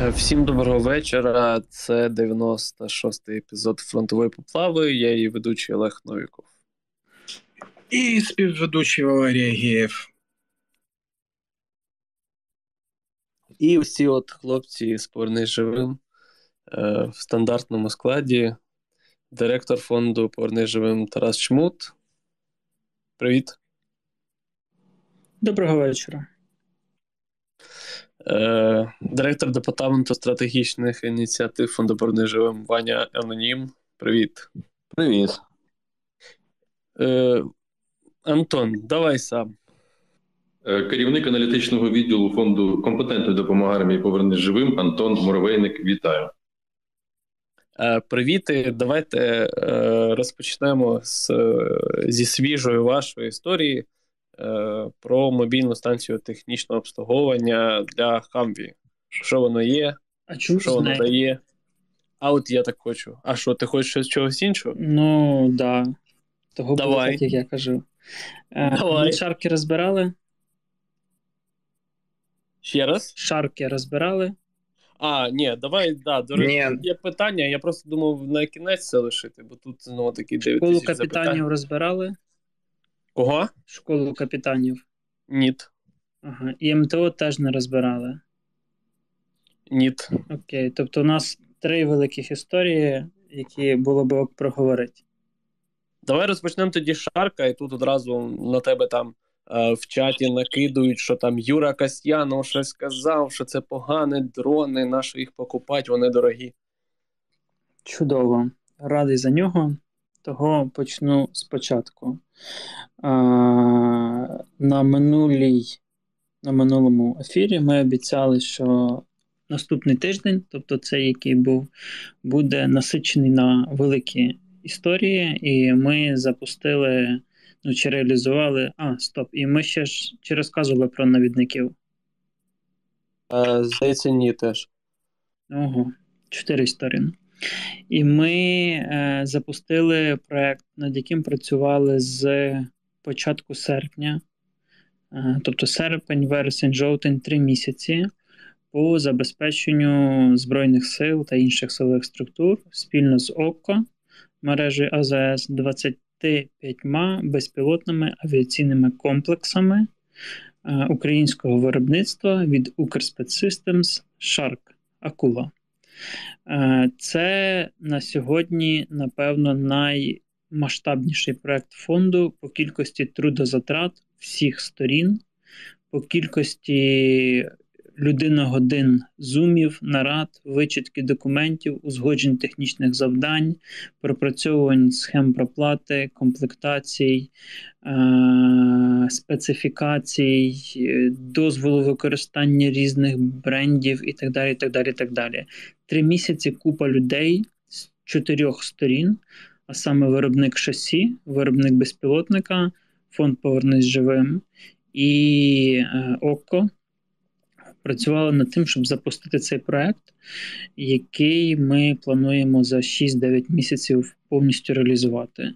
Е, всім доброго вечора. Це 96-й епізод фронтової поплави. Я її ведучий Олег Новіков. І співведучий Валерій Геєв. І усі от хлопці з «Повернись живим е, в стандартному складі. Директор фонду «Повернись живим Тарас Чмут. Привіт. Доброго вечора. Е, Директор департаменту стратегічних ініціатив фонду «Повернись живим Ваня Анонім. Привіт. Привіт. Е, Антон, давай сам. Е, керівник аналітичного відділу фонду компетентної допомоги армії повернись живим Антон Муравейник. Вітаю. Е, привіти. Давайте е, розпочнемо з, зі свіжої вашої історії про мобільну станцію технічного обслуговування для Хамві. Що воно є? А чому що воно дає? А от я так хочу. А що, ти хочеш щось чогось іншого? Ну, да. Того Давай. було так, як я кажу. Давай. Ми шарки розбирали. Ще раз? Шарки розбирали. А, ні, давай, да, до речі, Ні. є питання. Я просто думав на кінець це лишити, бо тут знову такі 9 Школу капітанів розбирали. Кого? Школу капітанів. Ніт. Ага. І МТО теж не розбирали. Ніт. Окей. Тобто у нас три великих історії, які було б проговорити. Давай розпочнемо тоді Шарка, і тут одразу на тебе там е, в чаті накидують, що там Юра Касьянов щось сказав, що це погані дрони, нащо їх покупати, вони дорогі. Чудово. Радий за нього. Того почну спочатку. А, на, минулій, на минулому ефірі ми обіцяли, що наступний тиждень, тобто цей, який був, буде насичений на великі історії, і ми запустили, ну чи реалізували. А, стоп, і ми ще ж чи розказували про навідників. Е, здається, ні теж. Ого, чотири історії. І ми е, запустили проект, над яким працювали з початку серпня, е, тобто серпень, вересень, жовтень, три місяці по забезпеченню Збройних сил та інших силових структур спільно з ОККО, мережею АЗС 25 безпілотними авіаційними комплексами е, українського виробництва від Укрспецсистемс Shark Акула. Е, Це на сьогодні, напевно, наймасштабніший проект фонду по кількості трудозатрат всіх сторін, по кількості людиногодин зумів, нарад, вичитки документів, узгоджень технічних завдань, пропрацьовувань схем проплати, комплектацій, е- специфікацій, дозволу використання різних брендів і так далі. так далі, так далі. Три місяці купа людей з чотирьох сторін, а саме виробник шасі, виробник безпілотника, фонд Повернись живим і е, ОККО працювали над тим, щоб запустити цей проект, який ми плануємо за 6-9 місяців повністю реалізувати.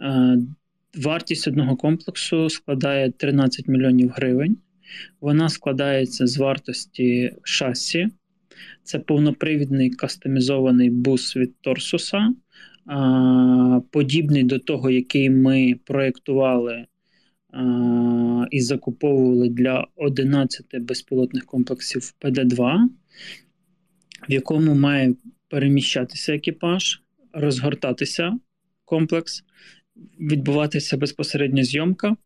Е, Вартість одного комплексу складає 13 мільйонів гривень. Вона складається з вартості шасі. Це повнопривідний кастомізований бус від Торсуса, подібний до того, який ми проєктували і закуповували для 11 безпілотних комплексів ПД-2, в якому має переміщатися екіпаж, розгортатися комплекс, відбуватися безпосередньо зйомка,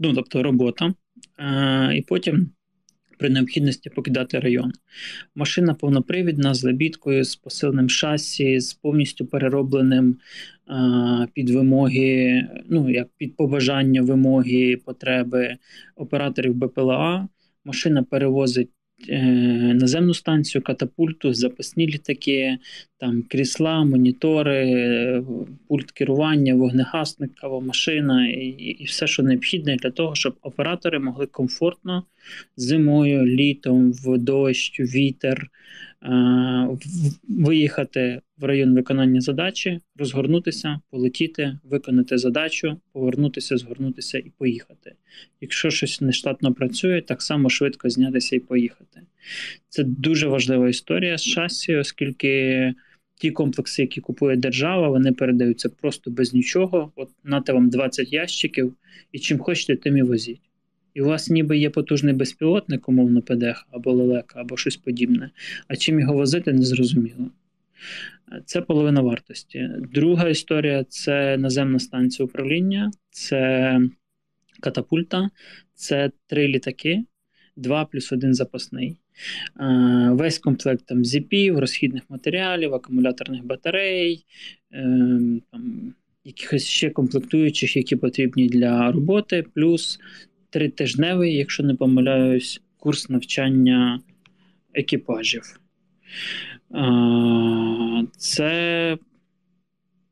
ну тобто робота, і потім при необхідності покидати район. Машина повнопривідна з лебідкою, з посиленим шасі, з повністю переробленим під вимоги, ну як під побажання вимоги, потреби операторів БПЛА. Машина перевозить е, наземну станцію, катапульту, запасні літаки, там крісла, монітори, е, пульт керування, вогнегасник, кавомашина і, і все, що необхідне для того, щоб оператори могли комфортно зимою, літом, в дощ, вітер, виїхати в район виконання задачі, розгорнутися, полетіти, виконати задачу, повернутися, згорнутися і поїхати. Якщо щось нештатно працює, так само швидко знятися і поїхати. Це дуже важлива історія з шасі, оскільки ті комплекси, які купує держава, вони передаються просто без нічого. От нате вам 20 ящиків, і чим хочете, тим і возіть. І у вас ніби є потужний безпілотник, умовно ПДХ або лелека, або щось подібне. А чим його возити, незрозуміло. Це половина вартості. Друга історія це наземна станція управління, це катапульта, це три літаки, два плюс один запасний. Весь комплект там зіпів, розхідних матеріалів, акумуляторних батарей, ем, там, якихось ще комплектуючих, які потрібні для роботи, плюс тритижневий, якщо не помиляюсь, курс навчання екіпажів. Це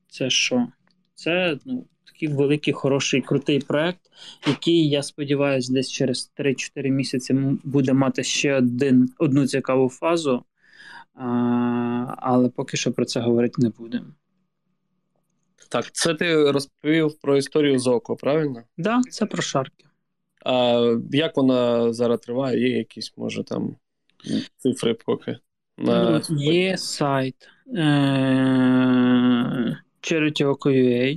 це що? Це ну, такий великий, хороший, крутий проект, який, я сподіваюся, десь через 3-4 місяці буде мати ще один, одну цікаву фазу, але поки що про це говорити не будемо. Так, це ти розповів про історію ЗОКО, правильно? Так, да, це про шарки. А як вона зараз триває? Є якісь, може, там цифри поки? На... Є сайт е- charity.ua,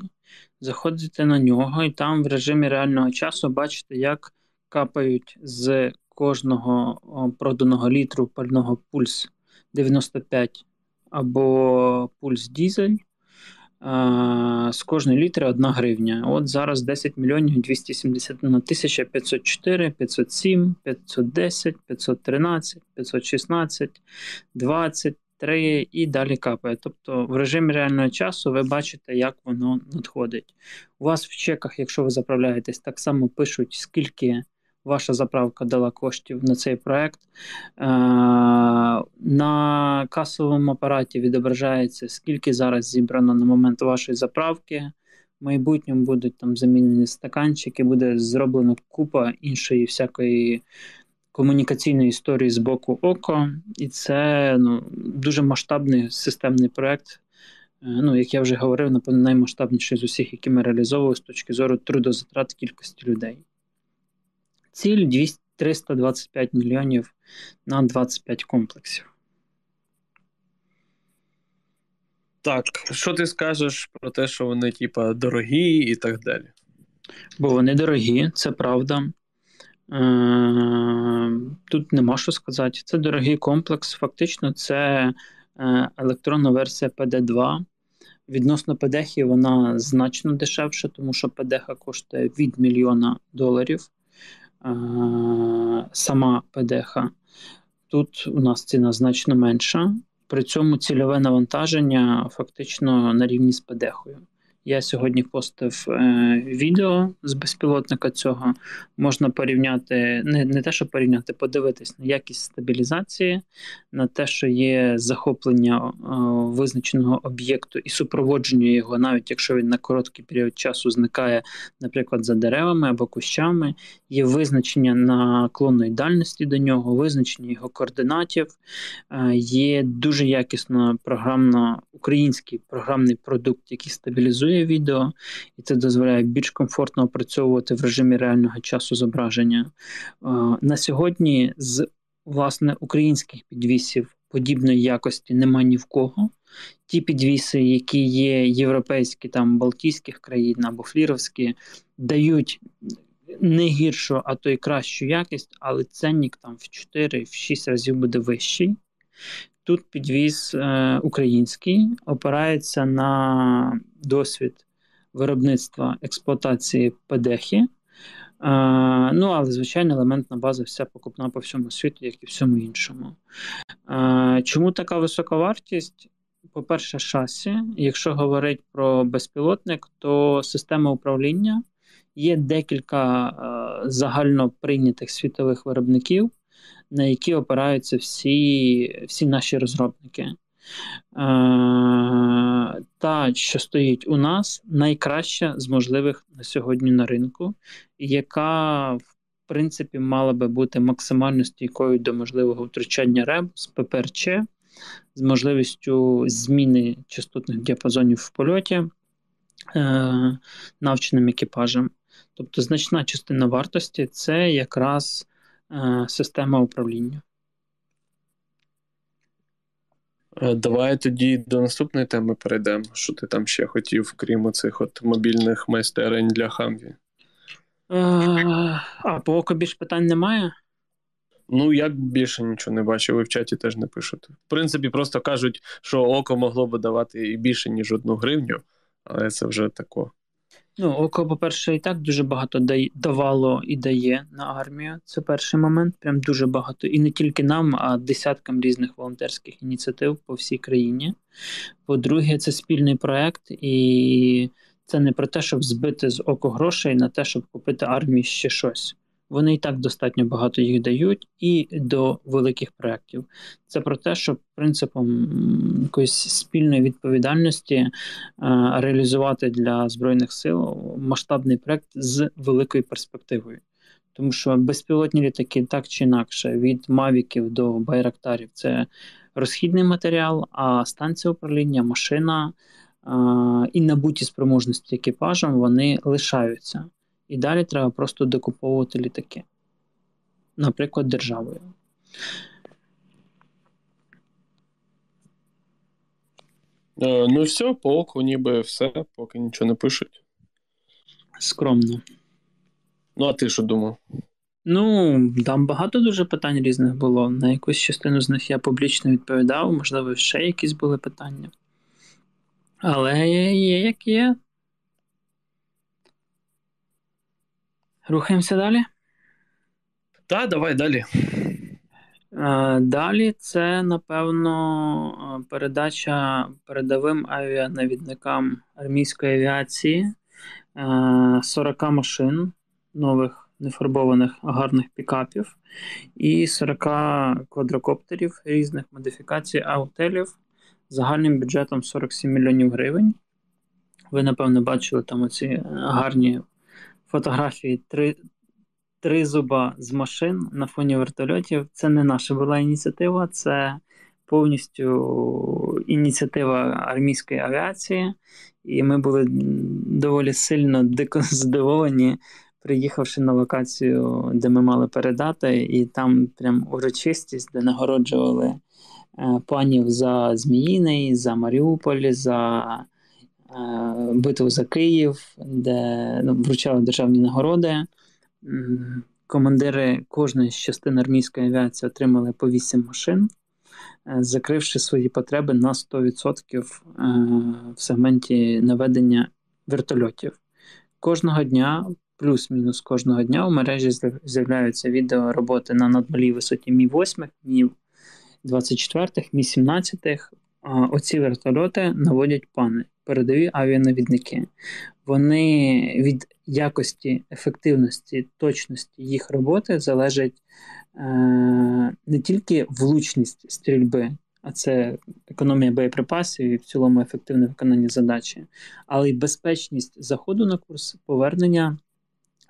Заходите на нього, і там в режимі реального часу бачите, як капають з кожного проданого літру пального пульс 95 або пульс дізель з кожної літри 1 гривня. От зараз 10 мільйонів 271 тисяча 504, 507, 510, 513, 516, 20, 3 і далі капає. Тобто в режимі реального часу ви бачите, як воно надходить. У вас в чеках, якщо ви заправляєтесь, так само пишуть, скільки ваша заправка дала коштів на цей проект. Е, на касовому апараті відображається, скільки зараз зібрано на момент вашої заправки. В майбутньому будуть там замінені стаканчики, буде зроблено купа іншої всякої комунікаційної історії з боку око, і це ну, дуже масштабний системний проект. Е, ну, як я вже говорив, напевно, наймасштабніший з усіх, які ми реалізовували з точки зору трудозатрат кількості людей. Ціль 325 мільйонів на 25 комплексів. Так, що ти скажеш про те, що вони, типа, дорогі і так далі? Бо вони дорогі, це правда. Е, тут нема що сказати. Це дорогий комплекс. Фактично, це е, електронна версія PD2. Відносно PDH вона значно дешевша, тому що PDH коштує від мільйона доларів. Сама ПДХ. Тут у нас ціна значно менша. При цьому цільове навантаження фактично на рівні з PDH. Я сьогодні постив е, відео з безпілотника цього. Можна порівняти, не не те, що порівняти, подивитись на якість стабілізації, на те, що є захоплення е, визначеного об'єкту і супроводження його, навіть якщо він на короткий період часу зникає, наприклад, за деревами або кущами. Є визначення наклонної дальності до нього, визначення його координатів. Е, є дуже якісно програмно український програмний продукт, який стабілізує створює відео, і це дозволяє більш комфортно опрацьовувати в режимі реального часу зображення. На сьогодні з власне українських підвісів подібної якості нема ні в кого. Ті підвіси, які є європейські, там Балтійських країн або фліровські, дають не гіршу, а то й кращу якість, але ценник там в 4-6 разів буде вищий. Тут підвіз е, український опирається на досвід виробництва експлуатації ПДХи. Е, ну, але, звичайно, елементна база вся покупна по всьому світу, як і всьому іншому. Е, чому така висока вартість? По-перше, шасі. Якщо говорити про безпілотник, то система управління є декілька е, загально прийнятих світових виробників на які опираються всі всі наші розробники. Е, та, що стоїть у нас, найкраща з можливих на сьогодні на ринку, яка в принципі мала би бути максимально стійкою до можливого втручання РЕБ з ППРЧ. з можливістю зміни частотних діапазонів в польоті е, навченим екіпажем. Тобто значна частина вартості це якраз система управління. Е, давай тоді до наступної теми перейдемо. Що ти там ще хотів, крім оцих от мобільних майстерень для Хамві? Е, а по око більш питань немає? Ну, як більше нічого не бачив, ви в чаті теж не пишете. В принципі, просто кажуть, що око могло би давати і більше, ніж одну гривню, але це вже тако. Ну, око, по-перше, і так дуже багато давало і дає на армію. Це перший момент. Прям дуже багато. І не тільки нам, а десяткам різних волонтерських ініціатив по всій країні. По-друге, це спільний проект, і це не про те, щоб збити з око грошей на те, щоб купити армії ще щось. Вони і так достатньо багато їх дають, і до великих проєктів. Це про те, щоб принципом якоїсь спільної відповідальності е, реалізувати для збройних сил масштабний проєкт з великою перспективою. Тому що безпілотні літаки так чи інакше, від мавіків до байрактарів це розхідний матеріал, а станція управління, машина е, і набуті спроможності екіпажем вони лишаються. І далі треба просто докуповувати літаки, наприклад, державою. Е, ну, все, по оку ніби все, поки нічого не пишуть. Скромно. Ну, а ти що думав? Ну, там багато дуже питань різних було. На якусь частину з них я публічно відповідав, можливо, ще якісь були питання. Але є, як є. Рухаємося далі? Так, давай далі. Е, далі це, напевно, е, передача передовим авіанавідникам армійської авіації 40 е, машин нових нефарбованих гарних пікапів і 40 квадрокоптерів різних модифікацій аутелів загальним бюджетом 47 мільйонів гривень. Ви, напевно, бачили там оці гарні фотографії три три зуба з машин на фоні вертольотів. Це не наша була ініціатива, це повністю ініціатива армійської авіації, і ми були доволі сильно дико здивовані, приїхавши на локацію, де ми мали передати, і там прям урочистість, де нагороджували е, панів за Зміїний, за Маріуполь, за битву за Київ, де ну, вручали державні нагороди. Командири кожної з частин армійської авіації отримали по 8 машин, е, закривши свої потреби на 100% е, в сегменті наведення вертольотів. Кожного дня, плюс-мінус кожного дня, у мережі з'являються відео роботи на надмалій висоті Мі 8, Мі 24, Мі 17. Оці вертольоти наводять пани передові авіанавідники. Вони від якості, ефективності, точності їх роботи залежить е, не тільки влучність стрільби, а це економія боєприпасів і в цілому ефективне виконання задачі, але й безпечність заходу на курс повернення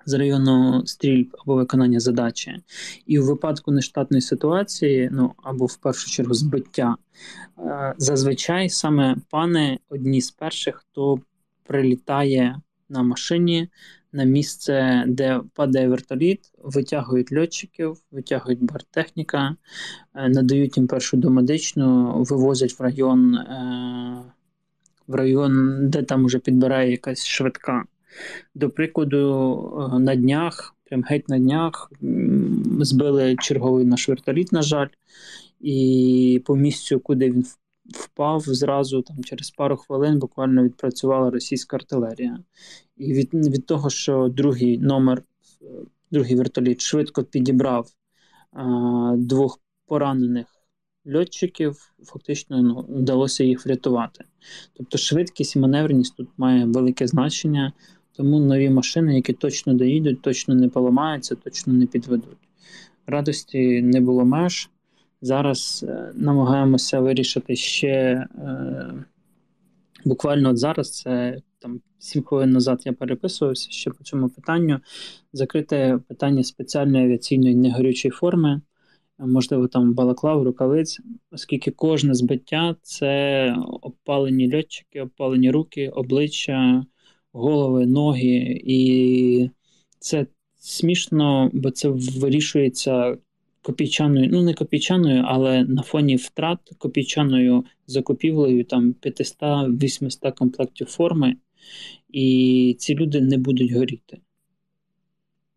з району стрільб або виконання задачі. І у випадку нештатної ситуації, ну або в першу чергу збиття, е, зазвичай саме пани одні з перших, хто прилітає на машині на місце, де падає вертоліт, витягують льотчиків, витягують бортехніка, е, надають їм першу домедичну, вивозять в район, е, в район, де там вже підбирає якась швидка. До прикладу, е, на днях, прям геть на днях, збили черговий наш вертоліт, на жаль, і по місцю, куди він впав, зразу там через пару хвилин буквально відпрацювала російська артилерія. І від від того, що другий номер, другий вертоліт швидко підібрав а, двох поранених льотчиків, фактично ну, вдалося їх врятувати. Тобто швидкість і маневреність тут має велике значення. Тому нові машини, які точно доїдуть, точно не поламаються, точно не підведуть. Радості не було меж. Зараз е, намагаємося вирішити ще е, буквально от зараз, це там 7 хвилин назад я переписувався ще по цьому питанню. Закрите питання спеціальної авіаційної негорючої форми, можливо, там балаклав, рукавиць, оскільки кожне збиття це обпалені льотчики, обпалені руки, обличчя, голови, ноги. І це смішно, бо це вирішується копійчаною, ну не копійчаною, але на фоні втрат копійчаною закупівлею там 500-800 комплектів форми, і ці люди не будуть горіти.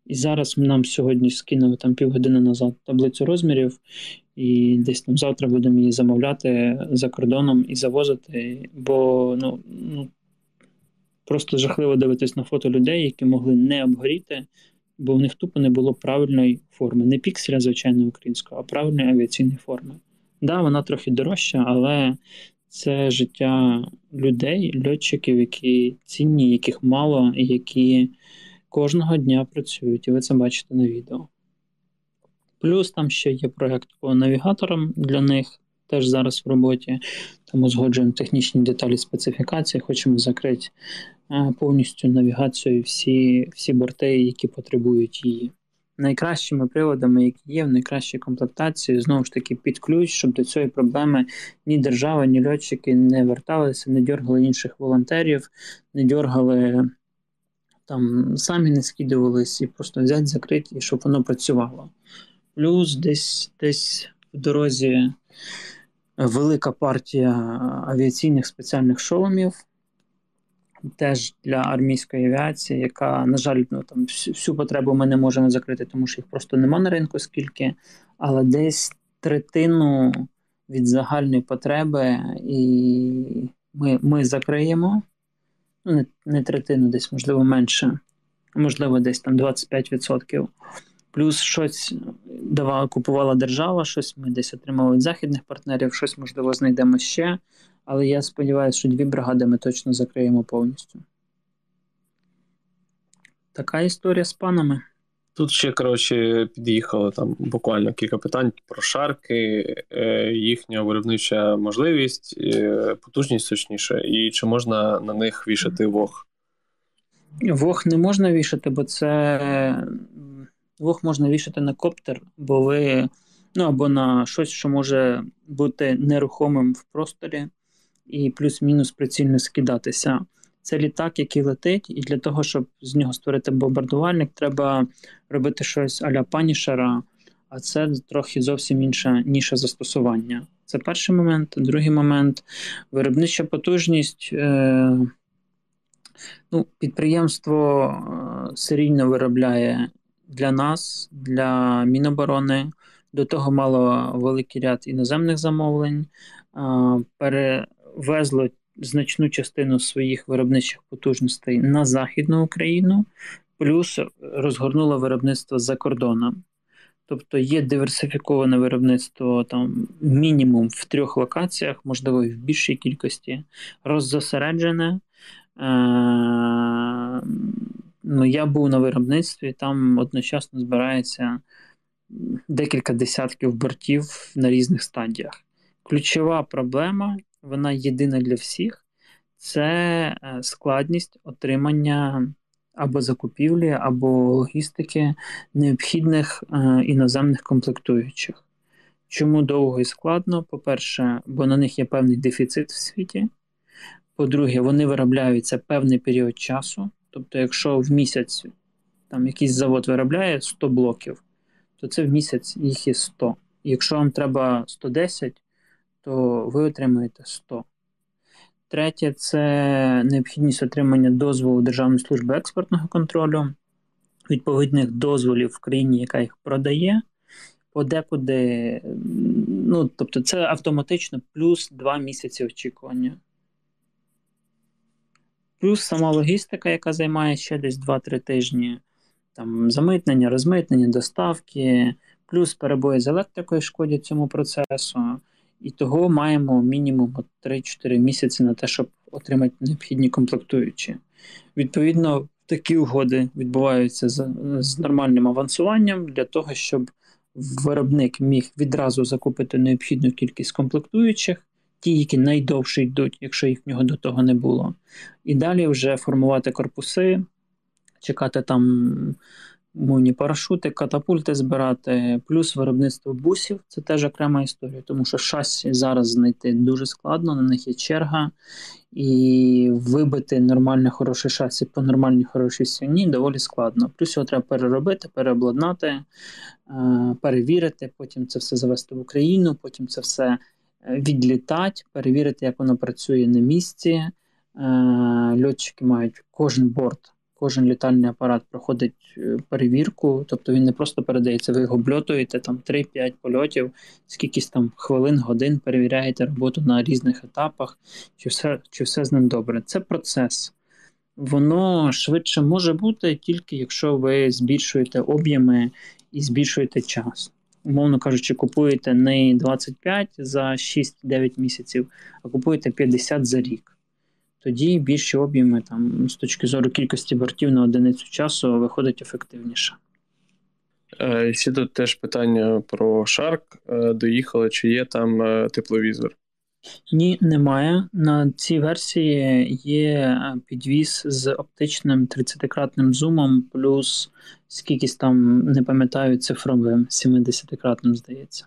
І зараз нам сьогодні скинули там півгодини назад таблицю розмірів, і десь там завтра будемо її замовляти за кордоном і завозити. Бо ну, ну просто жахливо дивитись на фото людей, які могли не обгоріти, бо в них тупо не було правильної форми. Не пікселя, звичайно, українського, а правильної авіаційної форми. Да, вона трохи дорожча, але це життя людей, льотчиків, які цінні, яких мало, і які кожного дня працюють, і ви це бачите на відео. Плюс там ще є проєкт по навігаторам для них, теж зараз в роботі. Тому згоджуємо технічні деталі специфікації, хочемо закрити повністю навігацію всі всі борти, які потребують її. Найкращими приводами, які є, в найкращій комплектації, знову ж таки, під ключ, щоб до цієї проблеми ні держава, ні льотчики не верталися, не дергали інших волонтерів, не дергали там самі не скидувались і просто взяти, закрити, і щоб воно працювало. Плюс десь десь в дорозі велика партія авіаційних спеціальних шоломів, теж для армійської авіації, яка, на жаль, ну, там всю, потребу ми не можемо закрити, тому що їх просто нема на ринку скільки, але десь третину від загальної потреби і ми, ми закриємо. Ну, не, не третину, десь, можливо, менше, можливо, десь там 25%. Плюс щось давала, купувала держава, щось ми десь отримали від західних партнерів, щось, можливо, знайдемо ще. Але я сподіваюся, що дві бригади ми точно закриємо повністю. Така історія з панами. Тут ще, коротше, під'їхало там буквально кілька питань про шарки, е, їхня виробнича можливість, е, потужність точніше, і чи можна на них вішати вог? Вог не можна вішати, бо це вог можна вішати на коптер, бо ви ну або на щось, що може бути нерухомим в просторі, і плюс-мінус прицільно скидатися. Це літак, який летить, і для того, щоб з нього створити бомбардувальник, треба робити щось аля панішера, а це трохи зовсім інше ніше застосування. Це перший момент. Другий момент виробнича потужність. Е, ну, Підприємство е, серійно виробляє для нас, для Міноборони. До того мало великий ряд іноземних замовлень, перевезло значну частину своїх виробничих потужностей на Західну Україну, плюс розгорнуло виробництво за кордоном. Тобто є диверсифіковане виробництво там мінімум в трьох локаціях, можливо, і в більшій кількості, роззосереджене. Е, ну, Я був на виробництві, там одночасно збирається декілька десятків бортів на різних стадіях. Ключова проблема вона єдина для всіх, це е, складність отримання або закупівлі, або логістики необхідних е, іноземних комплектуючих. Чому довго і складно? По-перше, бо на них є певний дефіцит в світі. По-друге, вони виробляються певний період часу. Тобто, якщо в місяць там якийсь завод виробляє 100 блоків, то це в місяць їх є 100. Якщо вам треба 110, то ви отримаєте 100. Третє це необхідність отримання дозволу Державної служби експортного контролю, відповідних дозволів в країні, яка їх продає. Подекуди, ну, тобто, це автоматично плюс 2 місяці очікування. Плюс сама логістика, яка займає ще десь 2-3 тижні, там замитнення, розмитнення, доставки, плюс перебої з електрикою шкодять цьому процесу. І того маємо мінімум 3-4 місяці на те, щоб отримати необхідні комплектуючі. Відповідно, такі угоди відбуваються з, з нормальним авансуванням для того, щоб виробник міг відразу закупити необхідну кількість комплектуючих, ті, які найдовше йдуть, якщо їх в нього до того не було. І далі вже формувати корпуси, чекати там мовні парашути, катапульти збирати, плюс виробництво бусів це теж окрема історія, тому що шасі зараз знайти дуже складно, на них є черга, і вибити нормальне хороше шасі по нормальній хорошій сіні доволі складно. Плюс його треба переробити, переобладнати, е, перевірити, потім це все завести в Україну, потім це все відлітати, перевірити, як воно працює на місці. Е, льотчики мають кожен борт кожен літальний апарат проходить е, перевірку, тобто він не просто передається, ви його бльотуєте там 3-5 польотів, скількись там хвилин, годин перевіряєте роботу на різних етапах, чи все, чи все з ним добре. Це процес. Воно швидше може бути тільки якщо ви збільшуєте об'єми і збільшуєте час. Умовно кажучи, купуєте не 25 за 6-9 місяців, а купуєте 50 за рік тоді більші об'єми там з точки зору кількості бортів на одиницю часу виходить ефективніше. Е, ще тут теж питання про Shark. Е, доїхали, чи є там е, тепловізор? Ні, немає. На цій версії є підвіз з оптичним 30-кратним зумом, плюс скількись там, не пам'ятаю, цифровим 70-кратним, здається.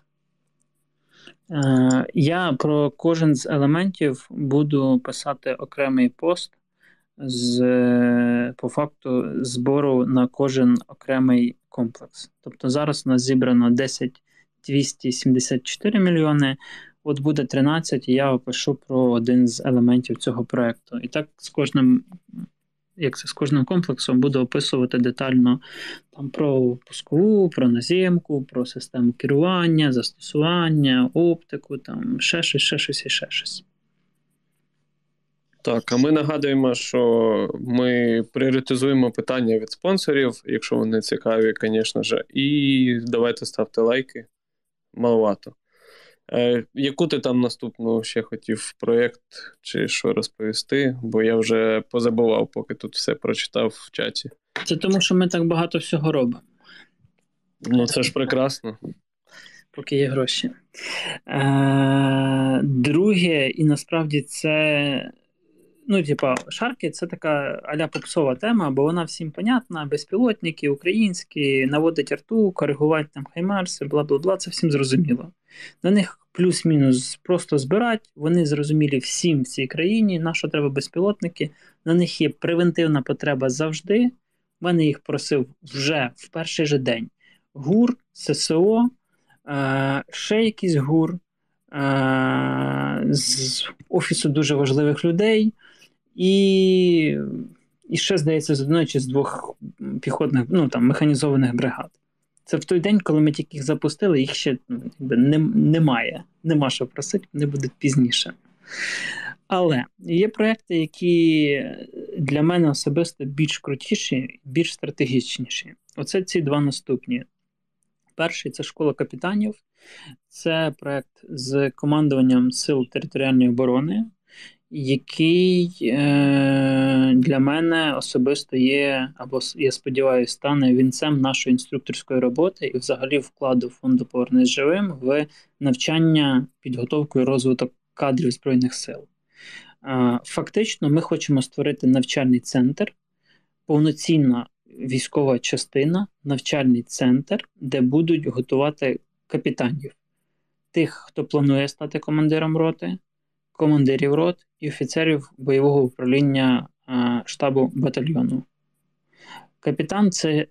Е, я про кожен з елементів буду писати окремий пост з по факту збору на кожен окремий комплекс. Тобто зараз у нас зібрано 10 274 мільйони. От буде 13, і я опишу про один з елементів цього проекту. І так з кожним як це з кожним комплексом буду описувати детально там про пускову, про наземку, про систему керування, застосування, оптику, там ще щось, ще щось і ще щось. Так, а ми нагадуємо, що ми пріоритизуємо питання від спонсорів, якщо вони цікаві, звісно ж. І давайте ставте лайки. Маловато. Е, Яку ти там наступну ще хотів проєкт чи що розповісти? Бо я вже позабував, поки тут все прочитав в чаті. Це тому, що ми так багато всього робимо. Ну, це ж прекрасно. Поки є гроші. Е, Друге, і насправді це. Ну, типа, шарки це така аля попсова тема, бо вона всім понятна, безпілотники, українські, наводить арту, коригувати там хаймарси, бла бла бла, це всім зрозуміло. На них плюс-мінус просто збирати, вони зрозумілі всім в цій країні, на що треба безпілотники. На них є превентивна потреба завжди. В мене їх просив вже в перший же день. ГУР, ССО, е, ще якийсь ГУР е, з Офісу дуже важливих людей. І і ще, здається, з одної чи з двох піхотних ну, там, механізованих бригад. Це в той день, коли ми тільки їх запустили, їх ще ну, якби, не, немає. Нема що просити, вони будуть пізніше. Але є проекти, які для мене особисто більш крутіші, більш стратегічніші. Оце ці два наступні. Перший це школа капітанів, це проект з командуванням Сил територіальної оборони який е, для мене особисто є, або я сподіваюся, стане вінцем нашої інструкторської роботи і взагалі вкладу фонду «Повернись живим в навчання, підготовку і розвиток кадрів Збройних сил. Е, фактично, ми хочемо створити навчальний центр, повноцінна військова частина, навчальний центр, де будуть готувати капітанів, тих, хто планує стати командиром роти командирів рот і офіцерів бойового управління штабу батальйону. Капітан це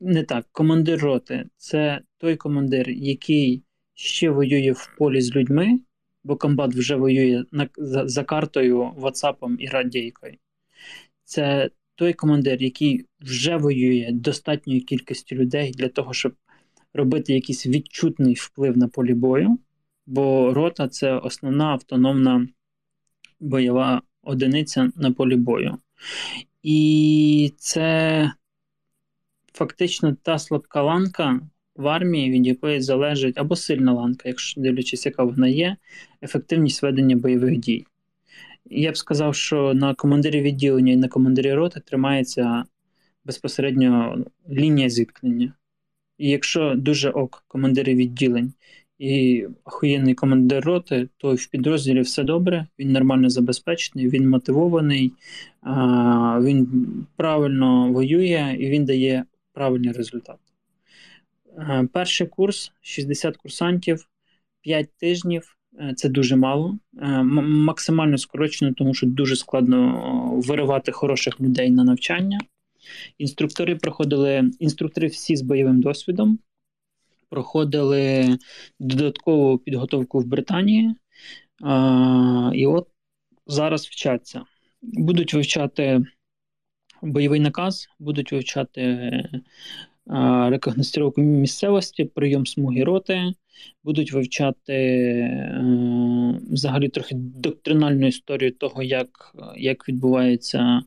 не так. Командир роти це той командир, який ще воює в полі з людьми, бо комбат вже воює на, за, за картою, WhatsApp і радійкою. Це той командир, який вже воює достатньою кількістю людей для того, щоб робити якийсь відчутний вплив на полі бою бо рота це основна автономна бойова одиниця на полі бою. І це фактично та слабка ланка в армії, від якої залежить або сильна ланка, якщо дивлячись, яка вона є, ефективність ведення бойових дій. Я б сказав, що на командирі відділення і на командирі роти тримається безпосередньо лінія зіткнення. І якщо дуже ок командири відділень і охуєнний командир роти, то в підрозділі все добре, він нормально забезпечений, він мотивований, він правильно воює і він дає правильні результати. Е, перший курс 60 курсантів, 5 тижнів. Е, це дуже мало, максимально скорочено, тому що дуже складно виривати хороших людей на навчання. Інструктори проходили інструктори всі з бойовим досвідом, проходили додаткову підготовку в Британії, і от зараз вчаться. Будуть вивчати бойовий наказ, будуть вивчати рекогностировку місцевості, прийом смуги роти, будуть вивчати взагалі трохи доктринальну історію того, як, як відбувається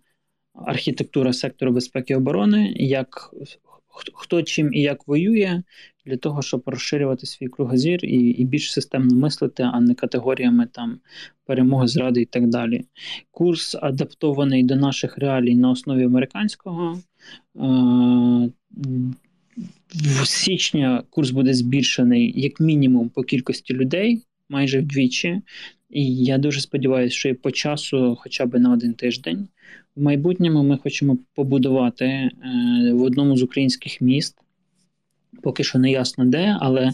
архітектура сектору безпеки і оборони, як хто чим і як воює, для того, щоб розширювати свій кругозір і і більш системно мислити, а не категоріями там перемоги, зради і так далі. Курс адаптований до наших реалій на основі американського. В січня курс буде збільшений як мінімум по кількості людей, майже вдвічі. І я дуже сподіваюся, що і по часу, хоча б на один тиждень. В майбутньому ми хочемо побудувати е, в одному з українських міст, поки що не ясно де, але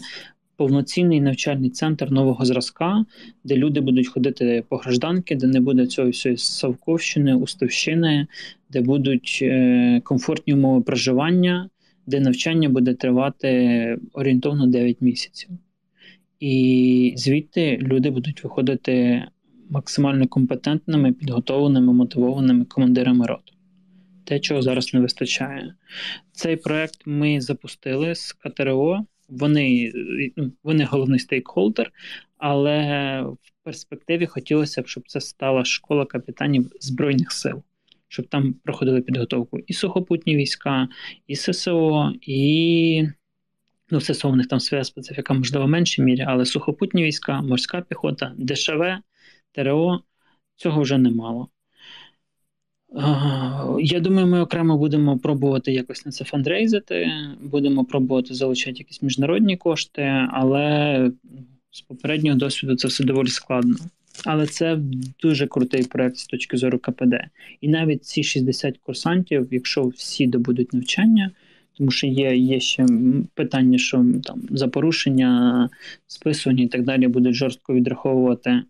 повноцінний навчальний центр нового зразка, де люди будуть ходити по гражданки, де не буде цього всієї Савковщини, Уставщини, де будуть е, комфортні умови проживання, де навчання буде тривати орієнтовно 9 місяців. І звідти люди будуть виходити максимально компетентними, підготовленими, мотивованими командирами рот. Те, чого зараз не вистачає. Цей проект ми запустили з КТРО. Вони ну, вони головний стейкхолдер, але в перспективі хотілося б, щоб це стала школа капітанів Збройних сил, щоб там проходили підготовку і сухопутні війська, і ССО, і ну, ССО у них там своя специфіка, можливо, в меншій мірі, але сухопутні війська, морська піхота, ДШВ, ТРО цього вже немало. Я думаю, ми окремо будемо пробувати якось на це фандрейзити, будемо пробувати залучати якісь міжнародні кошти, але з попереднього досвіду це все доволі складно. Але це дуже крутий проект з точки зору КПД. І навіть ці 60 курсантів, якщо всі добудуть навчання, тому що є є ще питання, що там за порушення списування і так далі будуть жорстко відраховувати.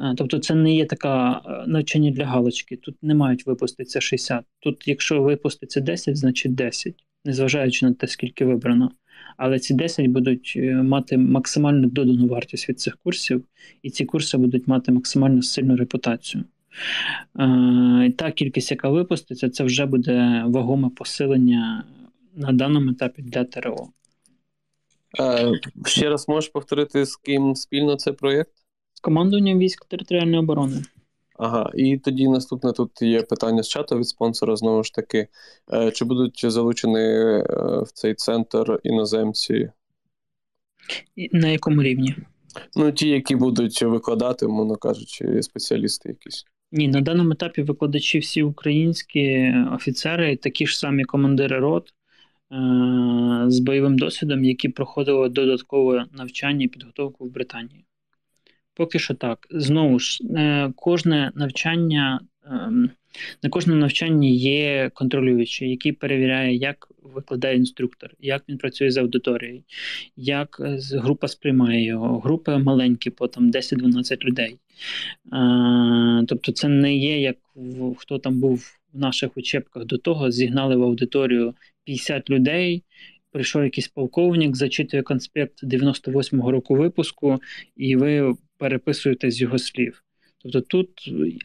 Е, тобто це не є така е, навчання для галочки. Тут не мають випуститися 60. Тут, якщо випуститься 10, значить 10, незважаючи на те, скільки вибрано. Але ці 10 будуть е, мати максимально додану вартість від цих курсів, і ці курси будуть мати максимально сильну репутацію. Та кількість, яка випуститься, це вже буде вагоме посилення на даному етапі для ТРО. Ще раз можеш повторити, з ким спільно цей проєкт? Командуванням військ територіальної оборони. Ага, і тоді наступне тут є питання з чату від спонсора. Знову ж таки, е, чи будуть залучені е, в цей центр іноземці? На якому рівні? Ну, ті, які будуть викладати, мовно кажучи, спеціалісти якісь. Ні, на даному етапі викладачі всі українські офіцери, такі ж самі командири рот, Е, з бойовим досвідом, які проходили додаткове навчання і підготовку в Британії. Поки що так. Знову ж, е, кожне навчання, ем, на кожному навчанні є контролюючий, який перевіряє, як викладає інструктор, як він працює з аудиторією, як е, група сприймає його. Групи маленькі, по там 10-12 людей. Тобто, це не є як хто там був в наших учебках до того, зігнали в аудиторію 50 людей. Прийшов якийсь полковник, зачитує конспект 98-го року випуску, і ви переписуєте з його слів. Тобто тут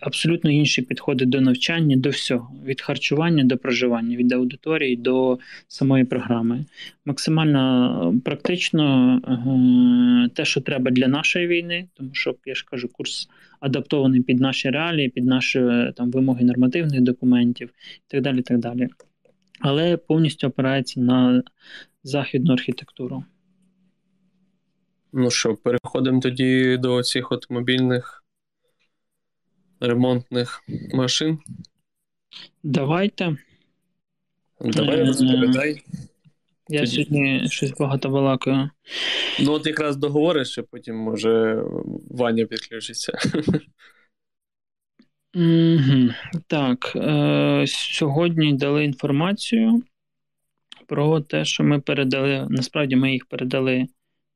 абсолютно інші підходи до навчання, до всього: від харчування до проживання, від аудиторії до самої програми. Максимально практично е, те, що треба для нашої війни, тому що я ж кажу, курс адаптований під наші реалії, під наші там вимоги нормативних документів і так далі. так далі але повністю опирається на західну архітектуру. Ну що, переходимо тоді до цих от мобільних ремонтних машин. Давайте. Давай е, розповідай. Я тоді... сьогодні щось багато балакаю. Ну, от якраз договориш, і потім може Ваня підключиться. Угу. Так, е, сьогодні дали інформацію про те, що ми передали. Насправді ми їх передали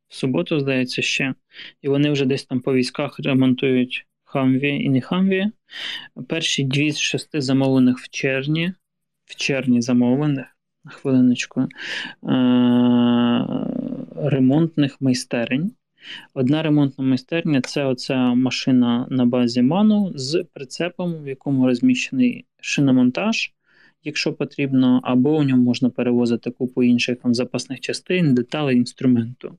в суботу, здається, ще. І вони вже десь там по військах ремонтують Хамві і не Хамві. Перші дві з шести замовлених в червні, в червні замовлених, на хвилиночку, е- ремонтних майстерень. Одна ремонтна майстерня це оця машина на базі Ману з прицепом, в якому розміщений шиномонтаж, якщо потрібно, або у ньому можна перевозити купу інших там запасних частин, деталей, інструменту.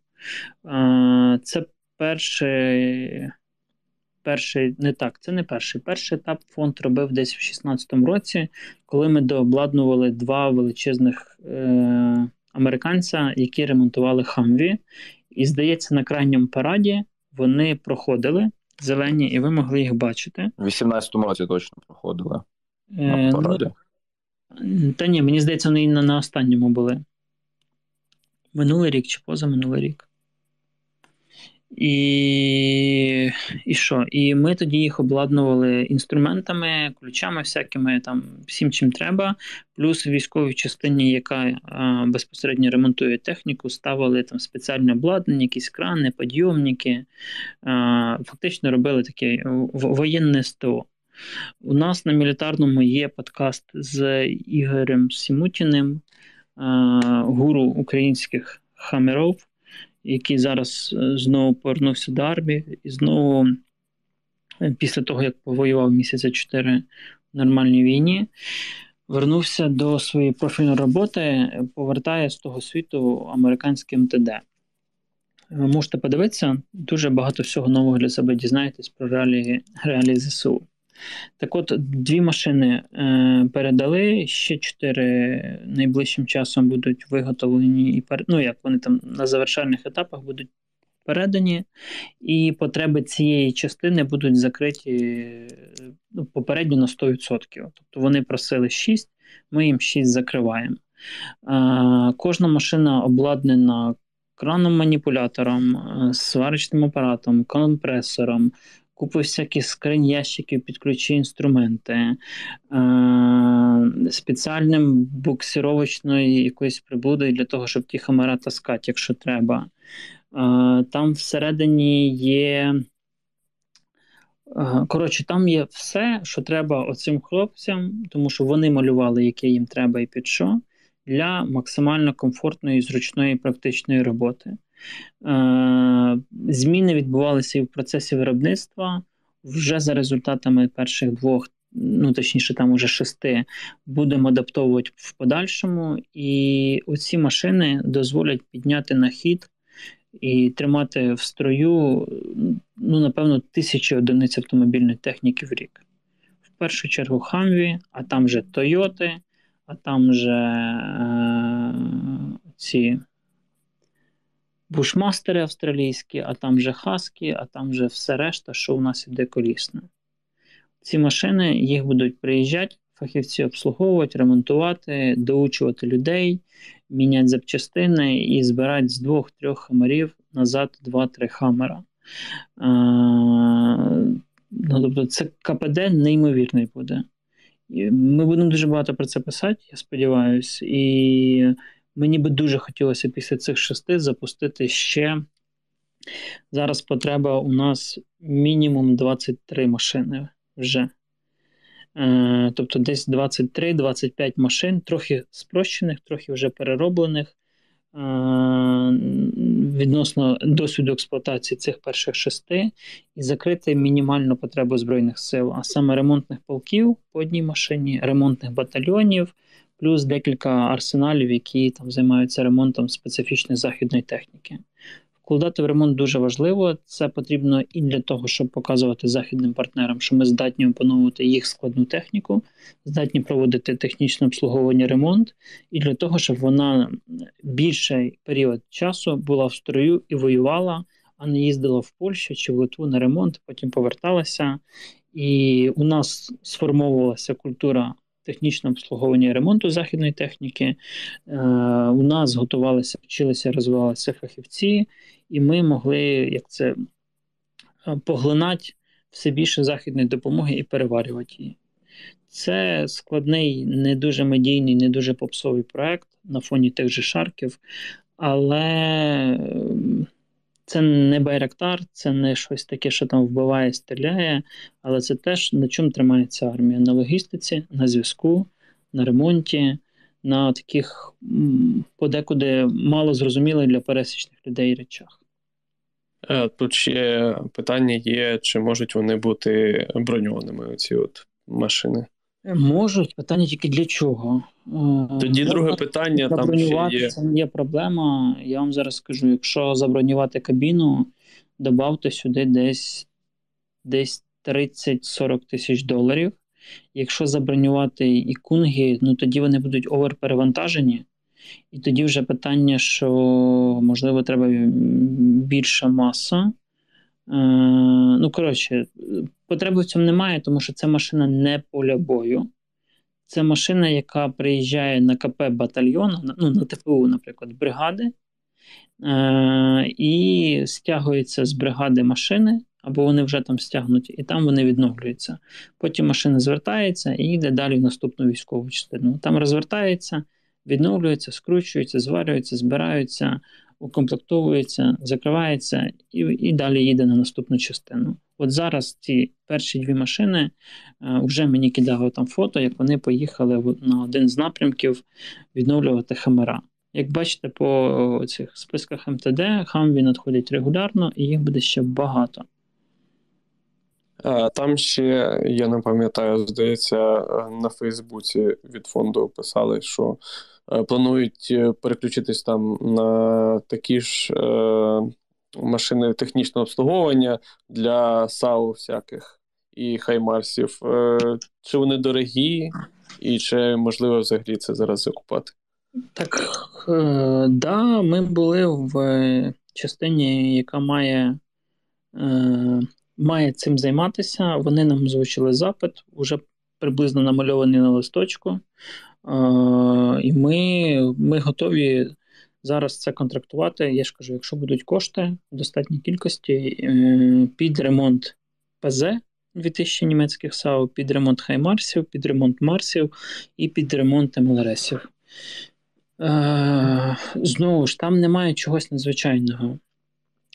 Це перший, перший, не так, це не перший. Перший етап фонд робив десь в 2016 році, коли ми дообладнували два величезних е, американця, які ремонтували Хамві. І, здається, на крайньому параді вони проходили зелені, і ви могли їх бачити. У 18-му році точно проходили. Е, на параді. Ну, та ні, мені здається, вони на, на останньому були. Минулий рік чи позаминулий рік. І і що? І ми тоді їх обладнували інструментами, ключами, всякими там всім, чим треба. Плюс в військовій частині, яка а, безпосередньо ремонтує техніку, ставили там спеціальне обладнання, якісь крани, підйомники. А, Фактично робили таке воєнне СТО. У нас на мілітарному є подкаст з Ігорем Сімутіним, гуру українських хамеров який зараз е, знову повернувся до армії, і знову, е, після того, як повоював місяця 4 в нормальній війні, вернувся до своєї профільної роботи, повертає з того світу американське МТД. Можете подивитися, дуже багато всього нового для себе дізнаєтесь про реалії, реалії ЗСУ. Так от, дві машини е, передали, ще чотири найближчим часом будуть виготовлені і ну як вони там на завершальних етапах будуть передані, і потреби цієї частини будуть закриті ну, попередньо на 100%. Тобто вони просили 6, ми їм 6 закриваємо. Е, кожна машина обладнана краном маніпулятором, е, сварочним апаратом, компресором купу всяких скринь ящиків під ключі інструменти, е, спеціальним буксировочною якоюсь приблудою для того, щоб ті хамера таскати, якщо треба. Е, там всередині є. Е, коротше, там є все, що треба оцим хлопцям, тому що вони малювали, яке їм треба і під що, для максимально комфортної, зручної практичної роботи. Е, зміни відбувалися і в процесі виробництва. Вже за результатами перших двох, ну точніше, там уже шести, будемо адаптовувати в подальшому. І оці машини дозволять підняти на хід і тримати в строю, ну, напевно, тисячі одиниць автомобільної техніки в рік. В першу чергу Хамві, а там же Тойоти, а там же е, ці бушмастери австралійські, а там же хаски, а там вже все решта, що у нас іде колісне. Ці машини їх будуть приїжджати, фахівці обслуговувати, ремонтувати, доучувати людей, міняти запчастини і збирати з двох-трьох хамерів назад два-три хамера. А, ну, Тобто це КПД неймовірний буде. Ми будемо дуже багато про це писати, я сподіваюся. І Мені би дуже хотілося після цих шести запустити ще. Зараз потреба у нас мінімум 23 машини вже. Е, Тобто десь 23-25 машин, трохи спрощених, трохи вже перероблених. Е, Відносно досвіду експлуатації цих перших шести і закрити мінімальну потребу Збройних сил, а саме ремонтних полків по одній машині, ремонтних батальйонів, плюс декілька арсеналів, які там займаються ремонтом специфічної західної техніки. Вкладати в ремонт дуже важливо. Це потрібно і для того, щоб показувати західним партнерам, що ми здатні опановувати їх складну техніку, здатні проводити технічне обслуговування ремонт, і для того, щоб вона більший період часу була в строю і воювала, а не їздила в Польщу чи в Литву на ремонт, потім поверталася. І у нас сформовувалася культура технічного обслуговування і ремонту західної техніки. Е, у нас готувалися, вчилися, розвивалися фахівці, і ми могли як це е, поглинати все більше західної допомоги і переварювати її. Це складний, не дуже медійний, не дуже попсовий проект, на фоні тих же шарків, але ем, це не байрактар, це не щось таке, що там вбиває, стріляє, але це теж на чому тримається армія: на логістиці, на зв'язку, на ремонті, на таких подекуди мало зрозумілих для пересічних людей речах. Е, тут ще питання є, чи можуть вони бути броньованими, оці от машини. Можуть, питання тільки для чого. Е, Тоді друге питання там ще є. Це не є проблема. Я вам зараз скажу: якщо забронювати кабіну, додавте сюди десь десь 30-40 тисяч доларів. Якщо забронювати і кунги, ну тоді вони будуть оверперевантажені. І тоді вже питання, що можливо треба більша маса. Е, ну, коротше, потреби в цьому немає, тому що це машина не поля бою. Це машина, яка приїжджає на КП батальйону, ну, на ТПУ, наприклад, бригади, е- і стягується з бригади машини, або вони вже там стягнуті, і там вони відновлюються. Потім машина звертається і йде далі в наступну військову частину. Там розвертається, відновлюється, скручується, зварюється, збираються, укомплектовується, закривається і і далі їде на наступну частину. От зараз ці перші дві машини е, вже мені кидали там фото, як вони поїхали на один з напрямків відновлювати хамера. Як бачите, по цих списках МТД хамві надходять регулярно, і їх буде ще багато. Там ще, я не пам'ятаю, здається, на Фейсбуці від фонду писали, що планують е, переключитись там на такі ж е, машини технічного обслуговування для САУ всяких і Хаймарсів. Чи вони дорогі, і чи можливо взагалі це зараз закупати? Так, е, да, ми були в частині, яка має. Е, має цим займатися. Вони нам озвучили запит, вже приблизно намальований на листочку. І ми, ми готові. Зараз це контрактувати. Я ж кажу, якщо будуть кошти в достатній кількості е, під ремонт ПЗ 2000 німецьких САУ, під ремонт Хаймарсів, під ремонт Марсів і під ремонт МЛРСів. Е, знову ж, там немає чогось надзвичайного.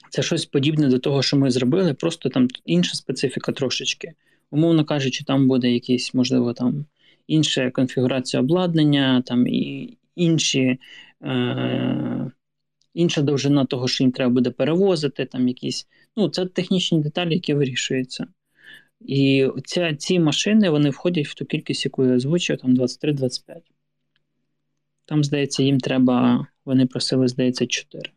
Це щось подібне до того, що ми зробили, просто там інша специфіка трошечки. Умовно кажучи, там буде якийсь, можливо, там інша конфігурація обладнання, там і інші, е, інша довжина того, що їм треба буде перевозити, там якісь. Ну, це технічні деталі, які вирішуються. І ця, ці машини вони входять в ту кількість, яку я озвучив, там 23-25. Там, здається, їм треба, вони просили, здається, 4.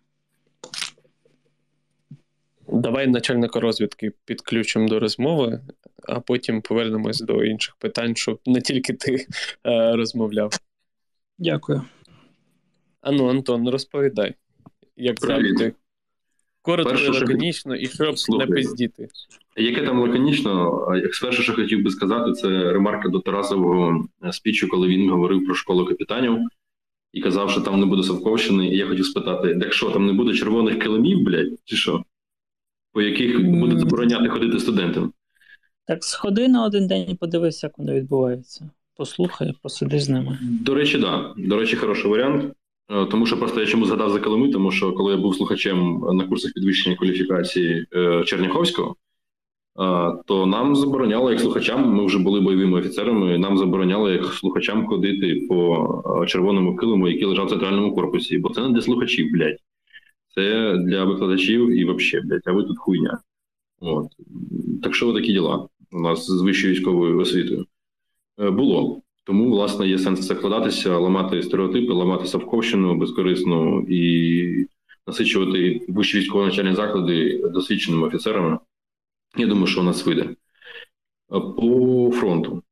Давай начальника розвідки підключимо до розмови, а потім повернемось до інших питань, щоб не тільки ти е, розмовляв. Дякую. Ану, Антон, розповідай, як завжди. Коротко і лаконічно, і щоб Слухай, не пиздіти. Яке там лаконічно, як перше, що хотів би сказати, це ремарка до Тарасового спічу, коли він говорив про школу капітанів і казав, що там не буде Савковщини. І я хотів спитати: так що там не буде червоних килимів, блядь, чи що? По яких будуть забороняти ходити студентам. Так сходи на один день і подивися, як воно відбувається. Послухай, посиди з ними. До речі, так. Да. До речі, хороший варіант. Е, тому що просто я чому згадав за Калими, тому що коли я був слухачем на курсах підвищення кваліфікації е, Черняховського, е, то нам забороняло як слухачам, ми вже були бойовими офіцерами. Нам забороняло як слухачам ходити по червоному килиму, який лежав в центральному корпусі, бо це не для слухачів, блядь це для викладачів і взагалі, блядь, а ви тут хуйня. От. Так що такі діла у нас з вищою військовою освітою е, було. Тому, власне, є сенс закладатися, ламати стереотипи, ламати Савковщину безкорисну і насичувати вищі військово навчальні заклади досвідченими офіцерами. Я думаю, що у нас вийде. Е, по фронту.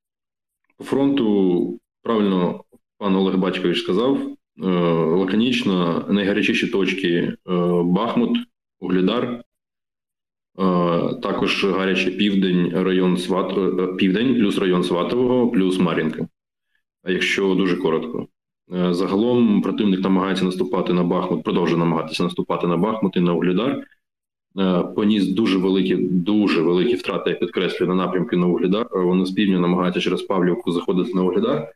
По фронту, правильно пан Олег Батькович сказав, лаконічно найгарячіші точки е, Бахмут, Углідар, е, також гарячий південь, район Сват... Південь, плюс район Сватового, плюс Мар'їнка. Якщо дуже коротко. Загалом противник намагається наступати на Бахмут, продовжує намагатися наступати на Бахмут і на Углідар. Поніс дуже великі, дуже великі втрати, я підкреслюю, на напрямки на Углідар. Вони з півдня намагаються через Павлівку заходити на Углідар.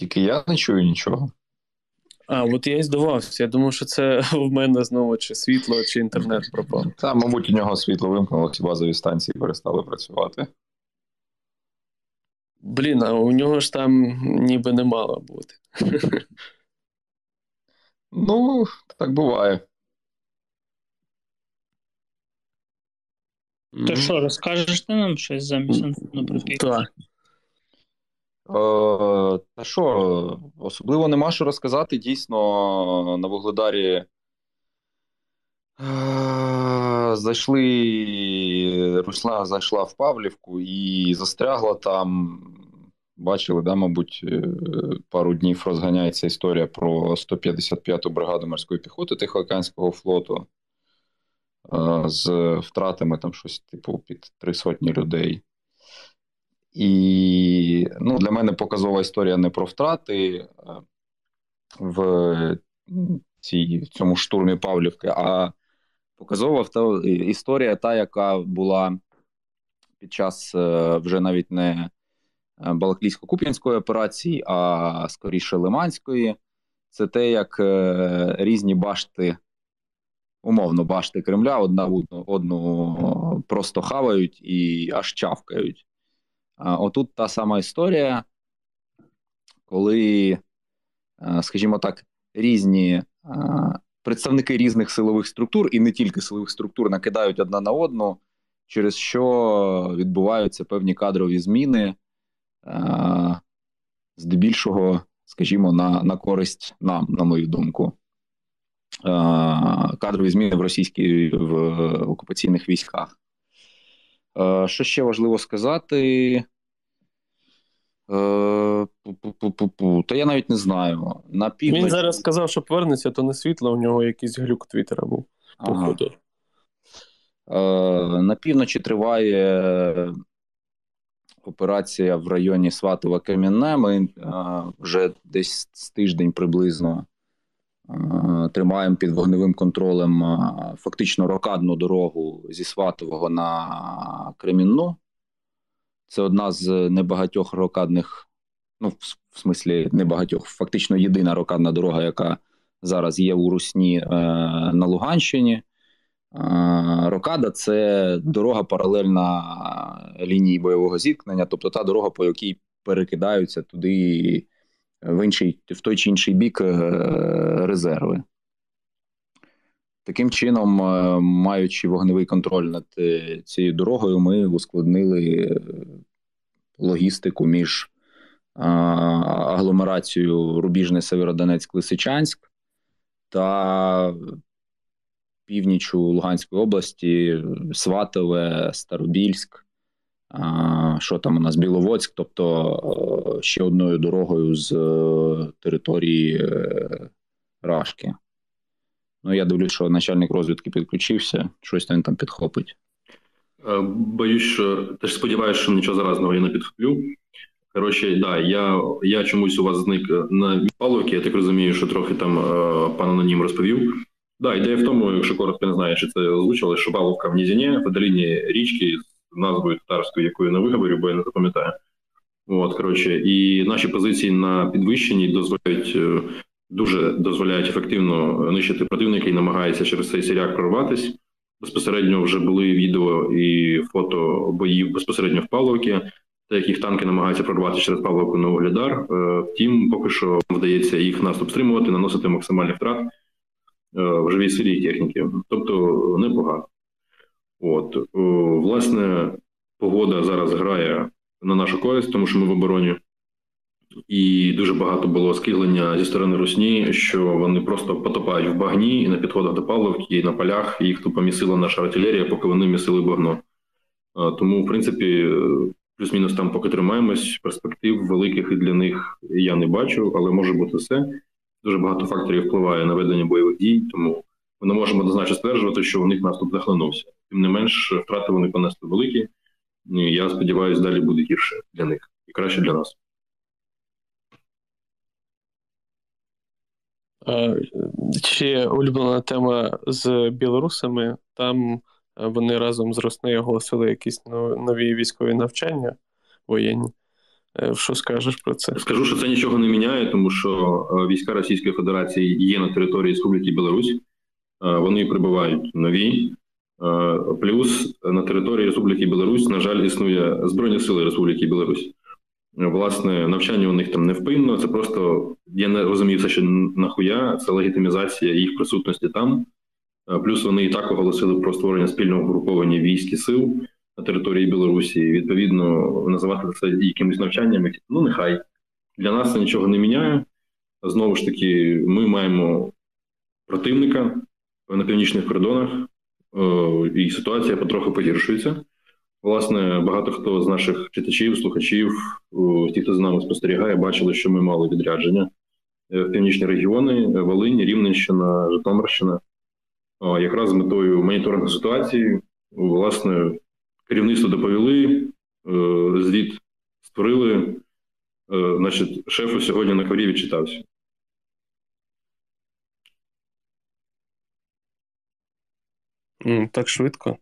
Тільки я не чую нічого. А, от я і здивався. Я думав, що це в мене знову чи світло, чи інтернет пропав. Та, мабуть, у нього світло вимкнулося, базові станції перестали працювати. Блін, а у нього ж там ніби не мало бути. Ну, так буває. То що, розкажеш ти нам щось замість Антона про? Так. Е, Та що, особливо нема що розказати. Дійсно, на Вугледарі е, зайшли, Руслана зайшла в Павлівку і застрягла там. Бачили, да, мабуть, е, пару днів розганяється історія про 155-ту бригаду морської піхоти Тихоокеанського флоту з втратами там щось типу під три сотні людей. І ну, для мене показова історія не про втрати е, в цій, в цьому штурмі Павлівки, а показова історія, та, яка була під час е, вже навіть не Балаклійсько-Куп'янської операції, а скоріше Лиманської. Це те, як е, різні башти, умовно, башти Кремля одна одну, одну просто хавають і аж чавкають. Отут та сама історія, коли, скажімо так, різні представники різних силових структур, і не тільки силових структур, накидають одна на одну, через що відбуваються певні кадрові зміни, здебільшого, скажімо, на, на користь нам, на мою думку. Кадрові зміни в російській в окупаційних військах. Е, що ще важливо сказати? Е, Та я навіть не знаю. На півночі... Він зараз сказав, що повернеться, то не світло, у нього якийсь глюк Твіттера був. Ага. Е, на півночі триває операція в районі Сватова Кам'яне. Ми вже десь з тиждень приблизно тримаємо під вогневим контролем е, фактично рокадну дорогу зі Сватового на Кремінну. Це одна з небагатьох рокадних, ну, в смислі, небагатьох, фактично єдина рокадна дорога, яка зараз є у Русні е, на Луганщині. Е, Рокада це дорога паралельна лінії бойового зіткнення, тобто та дорога, по якій перекидаються туди в інший, в той чи інший бік е, резерви. Таким чином, е, маючи вогневий контроль над е, цією дорогою, ми ускладнили логістику між агломерацією Рубіжне Северодонецьк Лисичанськ та північю Луганської області, Сватове, Старобільськ, що там у нас Біловодськ, тобто е, ще одною дорогою з е, території е, Рашки. Ну, я дивлюсь, що начальник розвідки підключився, щось він там підхопить. Боюсь, що теж сподіваюся, що нічого заразного я не підхоплю. Коротше, да, я я чомусь у вас зник на паловки, я так розумію, що трохи там пан Анонім розповів. Да, ідея в тому, якщо коротко не знаю, чи це озвучили, що Павловка в Нізіні, в долині річки назвою татарською, яку я не виговорю, бо я не запам'ятаю. От, коротше, і наші позиції на підвищенні дозволяють е, дуже дозволяють ефективно нищити противника і намагається через цей сіряк прорватися. Безпосередньо вже були відео і фото боїв безпосередньо в Павловці, та яких танки намагаються прорвати через Павловку на Оглядар. Е, втім, поки що вдається їх наступ стримувати, наносити максимальний втрат е, в живій силі техніки. Тобто непогано. От власне, погода зараз грає на нашу користь, тому що ми в обороні, і дуже багато було скиглення зі сторони Русні, що вони просто потопають в багні і на підходах до Павловки, і на полях їх тупо місила наша артилерія, поки вони місили багно. Тому, в принципі, плюс-мінус там поки тримаємось, перспектив великих і для них я не бачу, але може бути все. Дуже багато факторів впливає на ведення бойових дій, тому ми не можемо однозначно стверджувати, що у них наступ захлинувся. Тим не менш, втрати вони понесли великі. І Я сподіваюся, далі буде гірше для них і краще для нас. Ще улюблена тема з білорусами. Там вони разом з Роснею оголосили якісь нові військові навчання воєнні. Е, що скажеш про це? Скажу, що це нічого не міняє, тому що е, війська Російської Федерації є на території Республіки Білорусь, е, вони прибувають нові. Плюс на території Республіки Білорусь, на жаль, існує Збройні Сили Республіки Білорусь. Власне, навчання у них там не впинно. Це просто я не розумію все, що нахуя, це легітимізація їх присутності там. Плюс вони і так оголосили про створення спільного груповання військ і сил на території Білорусі. Відповідно, називати це якимись навчаннями. Ну, нехай для нас це нічого не міняє. Знову ж таки, ми маємо противника на північних кордонах, і ситуація потроху погіршується. Власне, багато хто з наших читачів, слухачів, ті, хто з нами спостерігає, бачили, що ми мали відрядження е, в північні регіони: Волинь, Рівненщина, Житомирщина, якраз з метою моніторингу ситуації. Власне, керівництво доповіли, е, звіт створили. Е, значить, шефу сьогодні на коврі відчитався. Так швидко.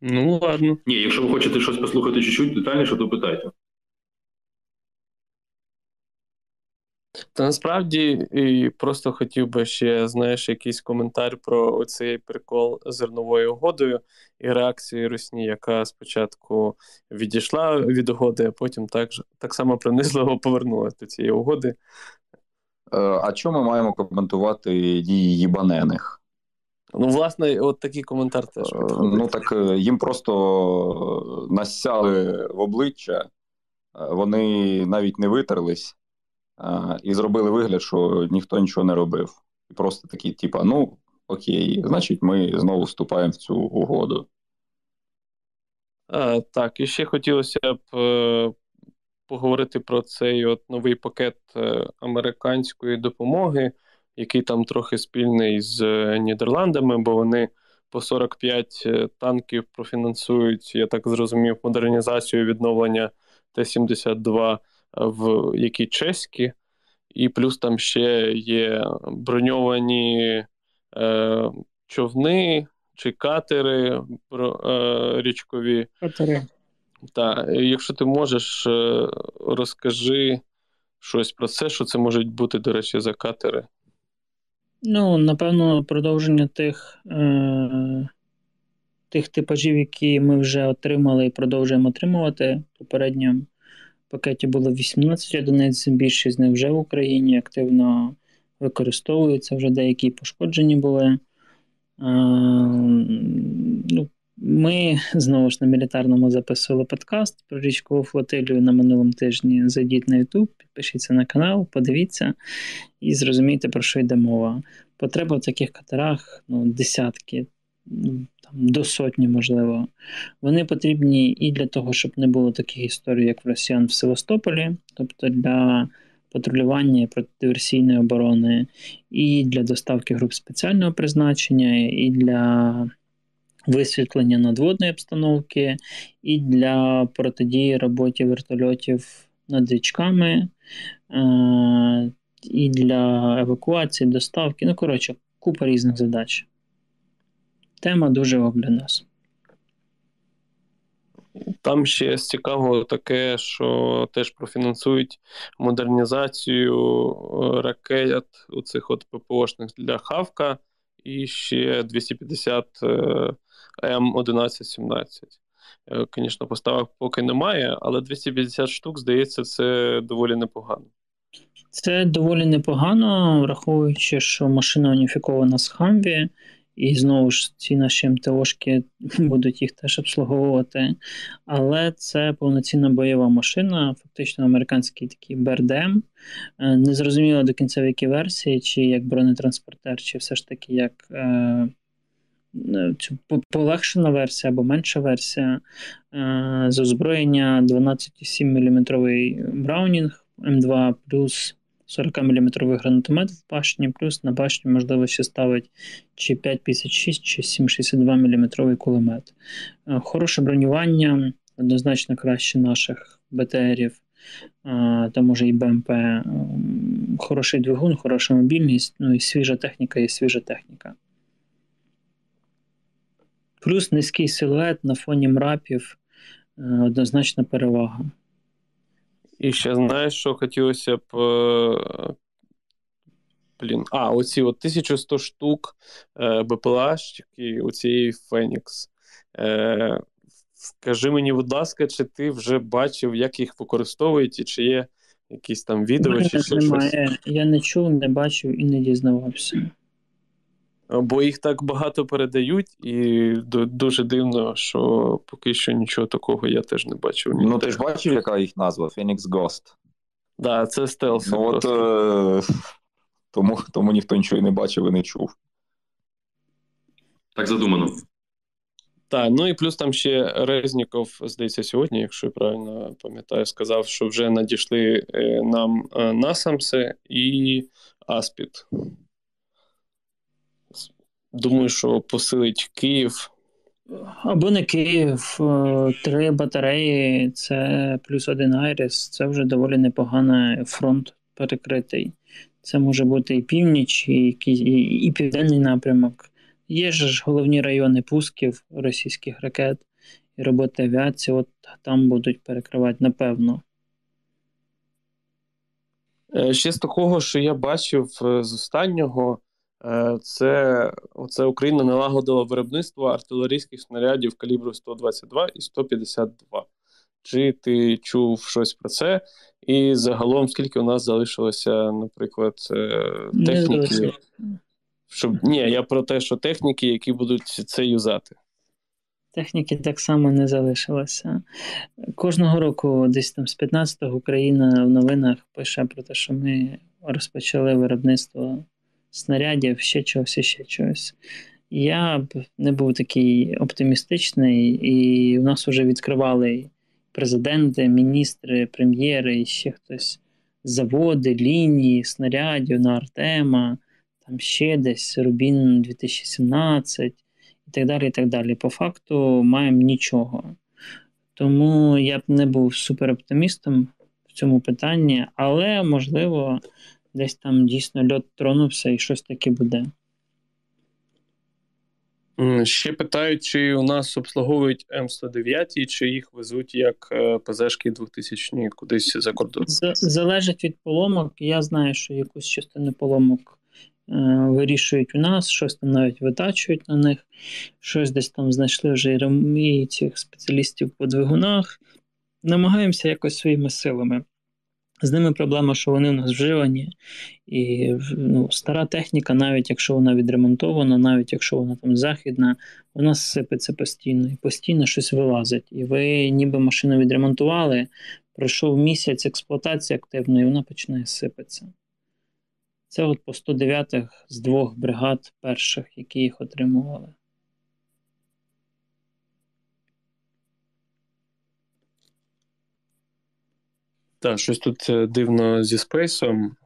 Ну, ладно. Ні, якщо ви хочете щось послухати чуть-чуть детальніше, то питайте. Та насправді і просто хотів би ще, знаєш, якийсь коментар про оцей прикол зерновою угодою і реакцію Русні, яка спочатку відійшла від угоди, а потім так так само принизливо повернулася до цієї угоди. Е, а чому ми маємо коментувати дії їбанених? Ну, власне, от такий коментар теж. Е, ну так е, їм просто насяли в обличчя, вони навіть не витерлись і зробили вигляд, що ніхто нічого не робив. І просто такі, типа, ну окей, значить, ми знову вступаємо в цю угоду. А, Так, і ще хотілося б е, поговорити про цей от новий пакет е, американської допомоги, який там трохи спільний з е, Нідерландами, бо вони по 45 е, танків профінансують, я так зрозумів, модернізацію відновлення Т-72 в які чеські, і плюс там ще є броньовані е, човни чи катери е, річкові. Катери. Так, якщо ти можеш, е, розкажи щось про це, що це можуть бути, до речі, за катери. Ну, напевно, продовження тих е, тих типажів, які ми вже отримали і продовжуємо отримувати попередньо пакеті було 18 одиниць, більшість з них вже в Україні активно використовуються, вже деякі пошкоджені були. ну, Ми знову ж на мілітарному записували подкаст про річкову флотилію на минулому тижні. Зайдіть на YouTube, підпишіться на канал, подивіться і зрозумійте, про що йде мова. Потреба в таких катерах ну, десятки там, до сотні, можливо, вони потрібні і для того, щоб не було таких історій, як в росіян в Севастополі, тобто для патрулювання протидиверсійної оборони, і для доставки груп спеціального призначення, і для висвітлення надводної обстановки, і для протидії роботі вертольотів над річками. Е, і для евакуації, доставки, ну коротше, купа різних задач. Тема дуже для нас. Там ще цікаво таке, що теж профінансують модернізацію е, ракет у цих от ППОшних для Хавка і ще 250 е, М1117. Звісно, поставок поки немає, але 250 штук, здається, це доволі непогано. Це доволі непогано, враховуючи, що машина уніфікована з Хамві, і знову ж ці наші МТОшки будуть їх теж обслуговувати. Але це повноцінна бойова машина, фактично американський такий БРДМ. Е, не зрозуміло до кінця в якій версії, чи як бронетранспортер, чи все ж таки як е, е полегшена версія або менша версія. Е, з озброєння 12,7 мм Браунінг М2 плюс 40-мм гранатомет в башні, плюс на башню можливо ще ставить чи 5,56, чи 7,62 мм кулемет. Е, хороше бронювання, однозначно краще наших БТРів, та може і БМП. Е, хороший двигун, хороша мобільність, ну і свіжа техніка і свіжа техніка. Плюс низький силует на фоні мрапів однозначна перевага. І ще знаєш, що хотілося б. Е, блін, а, оці от 1100 штук е, БПЛАшки у цієї Фенікс. Е, Скажи мені, будь ласка, чи ти вже бачив, як їх використовують, і чи є якісь там відео, чи ще немає. щось? Я не чув, не бачив і не дізнавався. Бо їх так багато передають, і дуже дивно, що поки що нічого такого я теж не бачив. Ніде. Ну, ти ж бачив, яка їх назва? Phoenix Ghost. Так, да, це стелс. Ну, от, е- тому, тому ніхто нічого і не бачив і не чув. Так задумано. Так, ну і плюс там ще Резніков, здається, сьогодні, якщо я правильно пам'ятаю, сказав, що вже надійшли е, нам е, Насамси і Аспід. Думаю, що посилить Київ. Або не Київ, е, три батареї, це плюс один Айріс, це вже доволі непоганий фронт перекритий. Це може бути і північ, і, і, і південний напрямок. Є ж головні райони пусків російських ракет і роботи авіації, от там будуть перекривати, напевно. Е, ще з такого, що я бачив е, з останнього, це оце Україна налагодила виробництво артилерійських снарядів калібру 122 і 152. Чи ти чув щось про це? І загалом, скільки у нас залишилося, наприклад, техніки? Щоб ні, я про те, що техніки, які будуть це юзати. Техніки так само не залишилося. Кожного року, десь там з 15-го Україна в новинах пише про те, що ми розпочали виробництво снарядів, ще чогось, ще чогось. Я б не був такий оптимістичний, і в нас вже відкривали президенти, міністри, прем'єри, і ще хтось заводи, лінії, снарядів на Артема там ще десь Рубін 2017 і так далі. і так далі. По факту маємо нічого. Тому я б не був супероптимістом в цьому питанні, але можливо, десь там дійсно льот тронувся і щось таке буде. Ще питають, чи у нас обслуговують М109, чи їх везуть як е, ПЗшки 2000 кудись за кордон? Залежить від поломок. Я знаю, що якусь частину поломок Е, вирішують у нас, щось там навіть витачують на них, щось десь там знайшли вже і цих спеціалістів по двигунах. Намагаємося якось своїми силами. З ними проблема, що вони у нас вживані, і ну, стара техніка, навіть якщо вона відремонтована, навіть якщо вона там західна, вона сипеться постійно і постійно щось вилазить. І ви ніби машину відремонтували, пройшов місяць експлуатації активної, і вона починає сипатися. Це от по 109-х з двох бригад перших, які їх отримували. Так, щось тут е, дивно зі спейсом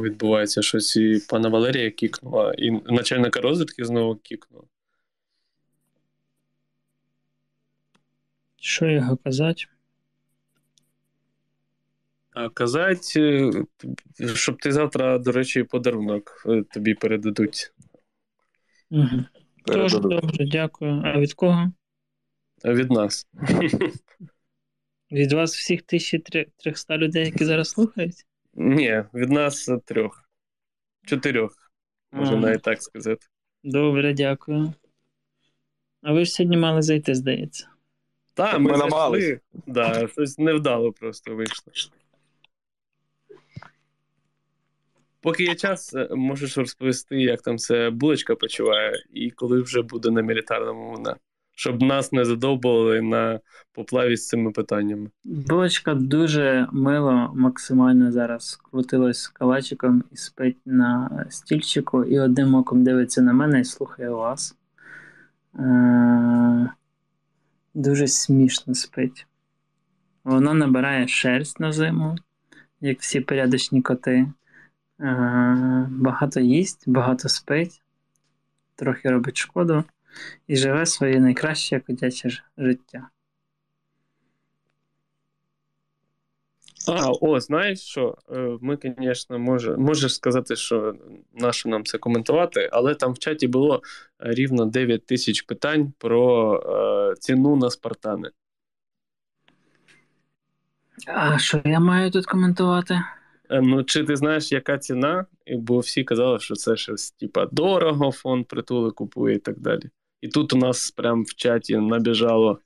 відбувається щось і пана Валерія кікнула, і начальника розвідки знову кікнула. Що його казати? казати, е, щоб ти завтра, до речі, подарунок е, тобі передадуть. Угу. Дуже добре, дякую. А від кого? Від нас. Від вас всіх 1300 людей, які зараз слухають? Ні, від нас трьох. Чотирьох. Можна навіть так сказати. Добре, дякую. А ви ж сьогодні мали зайти, здається. Так, ми, ми зайшли. Да, щось невдало просто вийшло. Поки є час, е, можеш розповісти, як там це булочка почуває, і коли вже буде на мілітарному вона, щоб нас не задовбували на поплаві з цими питаннями. Булочка дуже мило, максимально зараз крутилась калачиком і спить на стільчику, і одним оком дивиться на мене і слухає вас. Е- Дуже смішно спить. Вона набирає шерсть на зиму, як всі порядочні коти. Багато їсть, багато спить, трохи робить шкоду і живе своє найкраще котяче життя. А, о, знаєш що? Е, ми, звісно, може, можеш сказати, що нащо нам це коментувати, але там в чаті було рівно 9 тисяч питань про е, ціну на спартани. А що я маю тут коментувати? Е, Ну, чи ти знаєш, яка ціна? Бо всі казали, що це щось типа дорого, фонд притули купує і так далі. І тут у нас прям в чаті набіжало.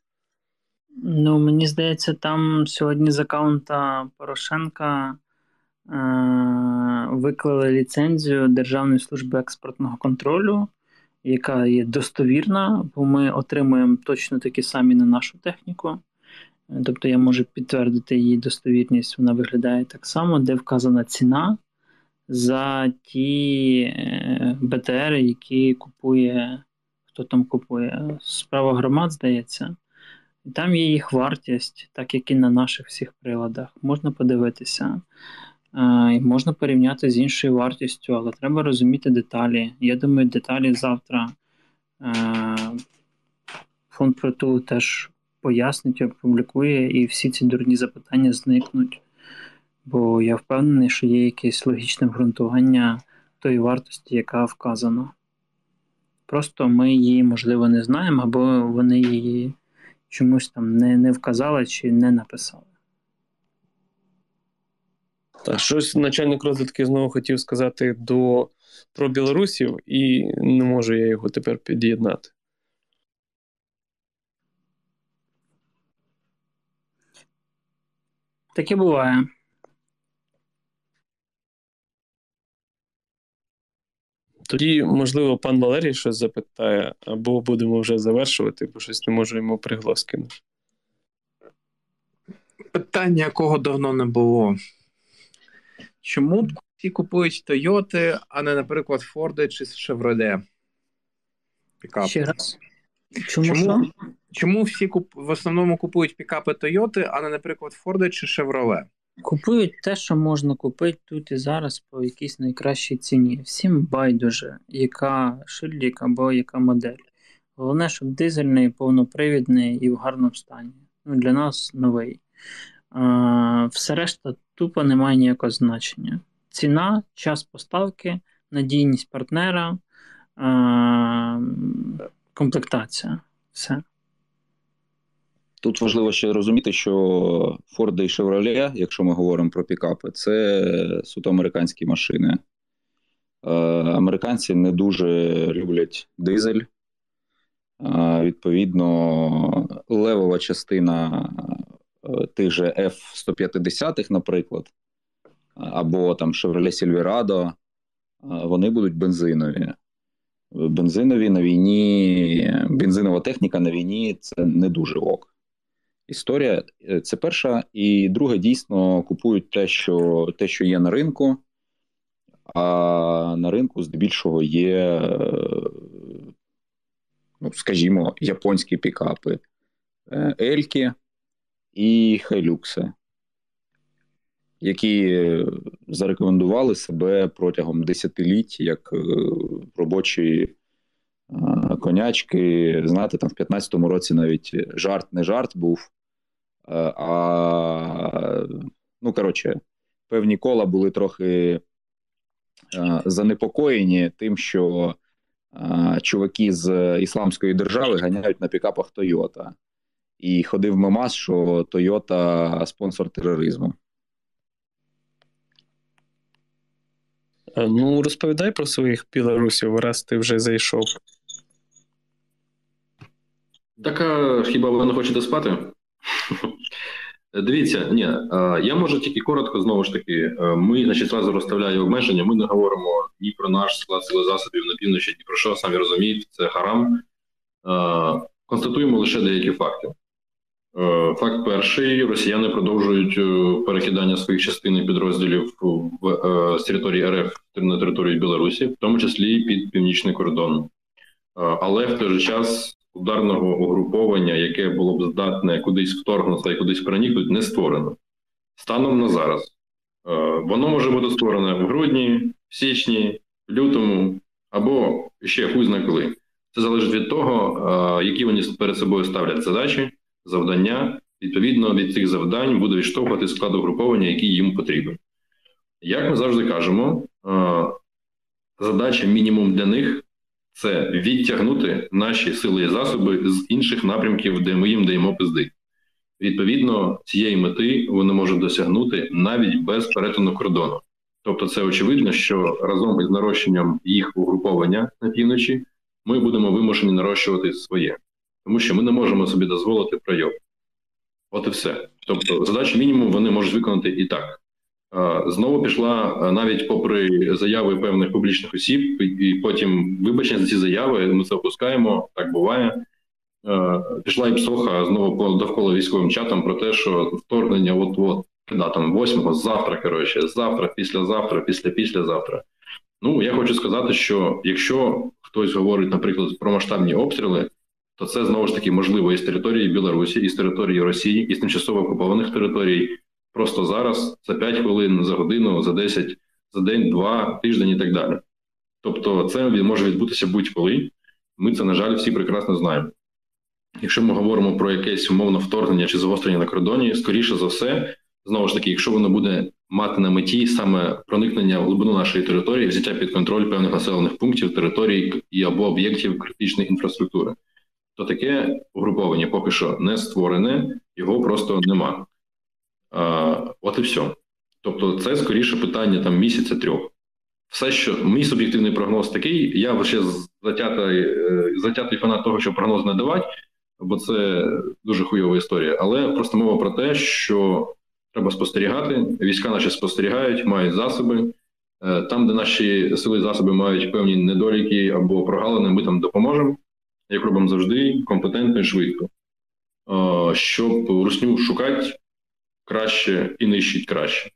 Ну, мені здається, там сьогодні з аккаунта Порошенка е- виклали ліцензію Державної служби експортного контролю, яка є достовірна, бо ми отримуємо точно такі самі на нашу техніку. Тобто я можу підтвердити її достовірність, вона виглядає так само, де вказана ціна за ті е, БТР, які купує, хто там купує, справа громад, здається. Там є їх вартість, так як і на наших всіх приладах. Можна подивитися. І можна порівняти з іншою вартістю, але треба розуміти деталі. Я думаю, деталі завтра е, фонд притулу теж пояснить, опублікує, і всі ці дурні запитання зникнуть. Бо я впевнений, що є якесь логічне обґрунтування тої вартості, яка вказана. Просто ми її, можливо, не знаємо, або вони її чомусь там не, не вказали чи не написали. Та щось начальник розвідки знову хотів сказати до про білорусів, і не можу я його тепер під'єднати. Таке буває. Тоді, можливо, пан Валерій щось запитає, або будемо вже завершувати, бо щось не можу йому приглас кинути. Питання, якого давно не було. Чому всі купують Тойоти, а не, наприклад, Форди чи Chevrolet? Пікап. Ще раз. Чому, Чому, чому всі куп... в основному купують пікапи Тойоти, а не, наприклад, Форди чи Chevrolet? Купують те, що можна купити тут і зараз по якійсь найкращій ціні. Всім байдуже, яка шильдик або яка модель. Головне, щоб дизельний, повнопривідний і в гарному стані. Ну, для нас новий. А, все решта тупо не має ніякого значення. Ціна, час поставки, надійність партнера, а, комплектація. Все. Тут важливо ще розуміти, що Ford і Chevrolet, якщо ми говоримо про пікапи, це суто американські машини. Е, Американці не дуже люблять дизель. Е, Відповідно, левова частина е, тих же F-150, наприклад, або там Chevrolet Silverado, вони будуть бензинові. Бензинові на війні, бензинова техніка на війні це не дуже ок. Історія е, це перша, і друге, дійсно купують те, що те, що є на ринку, а на ринку здебільшого є, е, ну, скажімо, японські пікапи, е, Ельки і Хайлюкси, які зарекомендували себе протягом десятиліть як робочі конячки. Знаєте, там в 15-му році навіть жарт не жарт був. Е, А, ну, коротше, певні кола були трохи е, занепокоєні тим, що е, чуваки з Ісламської держави ганяють на пікапах Тойота. І ходив мемас, що Тойота спонсор тероризму. Ну, розповідай про своїх білорусів, раз ти вже зайшов. Так а хіба ви не хочете спати? Дивіться, ні, я можу тільки коротко, знову ж таки, е, ми, значить, зразу розставляю обмеження. Ми не говоримо ні про наш склад сили засобів на півночі, ні про що, самі розумієте, це харам. Констатуємо лише деякі факти. Е, Факт перший: росіяни продовжують е, перекидання своїх частин і підрозділів в е, з території РФ на територію Білорусі, в тому числі під північний кордон. Е, Але в той же час ударного угруповання, яке було б здатне кудись вторгнутися і кудись проникнути, не створено. Станом на зараз. Е, Воно може бути створене в грудні, в січні, в лютому або ще хуй зна коли. Це залежить від того, е, які вони перед собою ставлять задачі, завдання. Відповідно від цих завдань буде відштовхувати склад угруповання, який їм потрібен. Як ми завжди кажемо, е, задача мінімум для них це відтягнути наші сили і засоби з інших напрямків, де ми їм даємо пизди. Відповідно, цієї мети вони можуть досягнути навіть без перетину кордону. Тобто, це очевидно, що разом із нарощенням їх угруповання на півночі ми будемо вимушені нарощувати своє, тому що ми не можемо собі дозволити пройом. От і все. Тобто, задачу мінімум вони можуть виконати і так. Знову пішла навіть попри заяви певних публічних осіб, і потім вибачення за ці заяви. Ми це опускаємо, так буває. Пішла і псоха знову довкола військовим чатам про те, що вторгнення, от от да, там восьмого, завтра, коротше, завтра, післязавтра, після післязавтра. Ну я хочу сказати, що якщо хтось говорить, наприклад, про масштабні обстріли, то це знову ж таки можливо із території Білорусі, із території Росії, із тимчасово окупованих територій. Просто зараз за 5 хвилин, за годину, за 10, за день, два, тиждень і так далі. Тобто, це може відбутися будь-коли. Ми це, на жаль, всі прекрасно знаємо. Якщо ми говоримо про якесь умовне вторгнення чи загострення на кордоні, скоріше за все, знову ж таки, якщо воно буде мати на меті саме проникнення в глибину нашої території, взяття під контроль певних населених пунктів, територій і або об'єктів критичної інфраструктури, то таке угруповання поки що не створене, його просто нема. А, От і все. Тобто, це скоріше питання там місяця трьох. Все, що мій суб'єктивний прогноз такий, я ще затятий, е, затятий фанат того, що прогноз не давати, бо це дуже хуйова історія. Але просто мова про те, що треба спостерігати. Війська наші спостерігають, мають засоби. Е, там, де наші сили засоби мають певні недоліки або прогалини, ми там допоможемо, як робимо завжди, компетентно і швидко. Е, щоб русню шукати краще і нищить краще.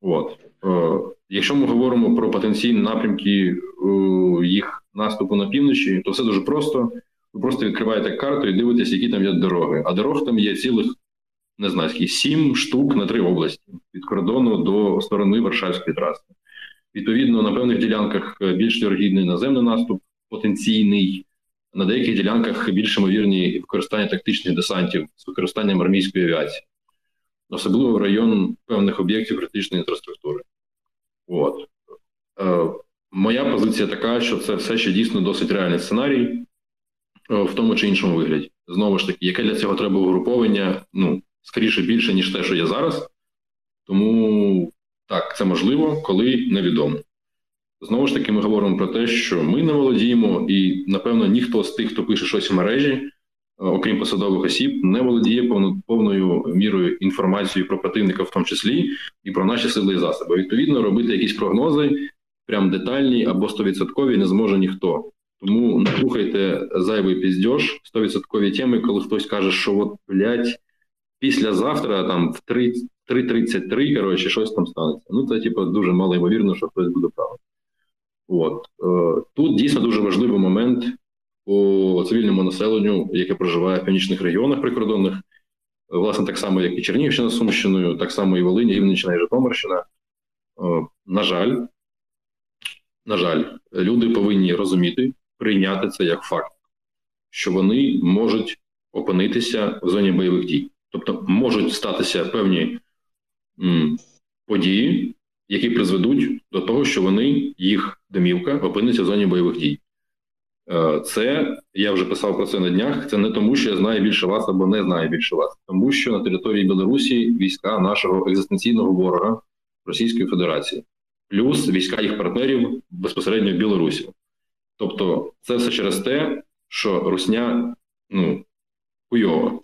От. Е, якщо ми говоримо про потенційні напрямки їх наступу на півночі, то все дуже просто. Ви просто відкриваєте карту і дивитесь, які там є дороги. А дорог там є цілих, не знаю, скільки, сім штук на три області від кордону до сторони Варшавської траси. Відповідно, на певних ділянках більш вірогідний наземний наступ, потенційний, на деяких ділянках більш ймовірні використання тактичних десантів з використанням армійської авіації, особливо район певних об'єктів критичної інфраструктури. От. Е, Моя позиція така, що це все ще дійсно досить реальний сценарій. Е, в тому чи іншому вигляді. Знову ж таки, яке для цього треба угруповання, ну, скоріше більше, ніж те, що є зараз. Тому так, це можливо, коли невідомо. Знову ж таки, ми говоримо про те, що ми не володіємо, і, напевно, ніхто з тих, хто пише щось в мережі, окрім посадових осіб, не володіє повною мірою інформацією про противника, в тому числі, і про наші сили і засоби. Відповідно, робити якісь прогнози, прям детальні або стовідсоткові, не зможе ніхто. Тому не слухайте зайвий піздьош, 100% теми, коли хтось каже, що от, блядь, післязавтра там в 3.33, коротше, щось там станеться. Ну, це, типу, дуже мало ймовірно, що хтось буде правий. От. Е, тут дійсно дуже важливий момент по цивільному населенню, яке проживає в північних регіонах прикордонних, власне, так само, як і Чернігівщина з Сумщиною, так само і Волині, Рівненщина і Житомирщина. Е, на жаль, на жаль, люди повинні розуміти, прийняти це як факт, що вони можуть опинитися в зоні бойових дій. Тобто можуть статися певні м, події, які призведуть до того, що вони, їх домівка, опиниться в зоні бойових дій. Е, це я вже писав про це на днях. Це не тому, що я знаю більше вас або не знаю більше вас, тому що на території Білорусі війська нашого екзистенційного ворога Російської Федерації, плюс війська їх партнерів безпосередньо в Білорусі. Тобто, це все через те, що Русня ну, хуйова.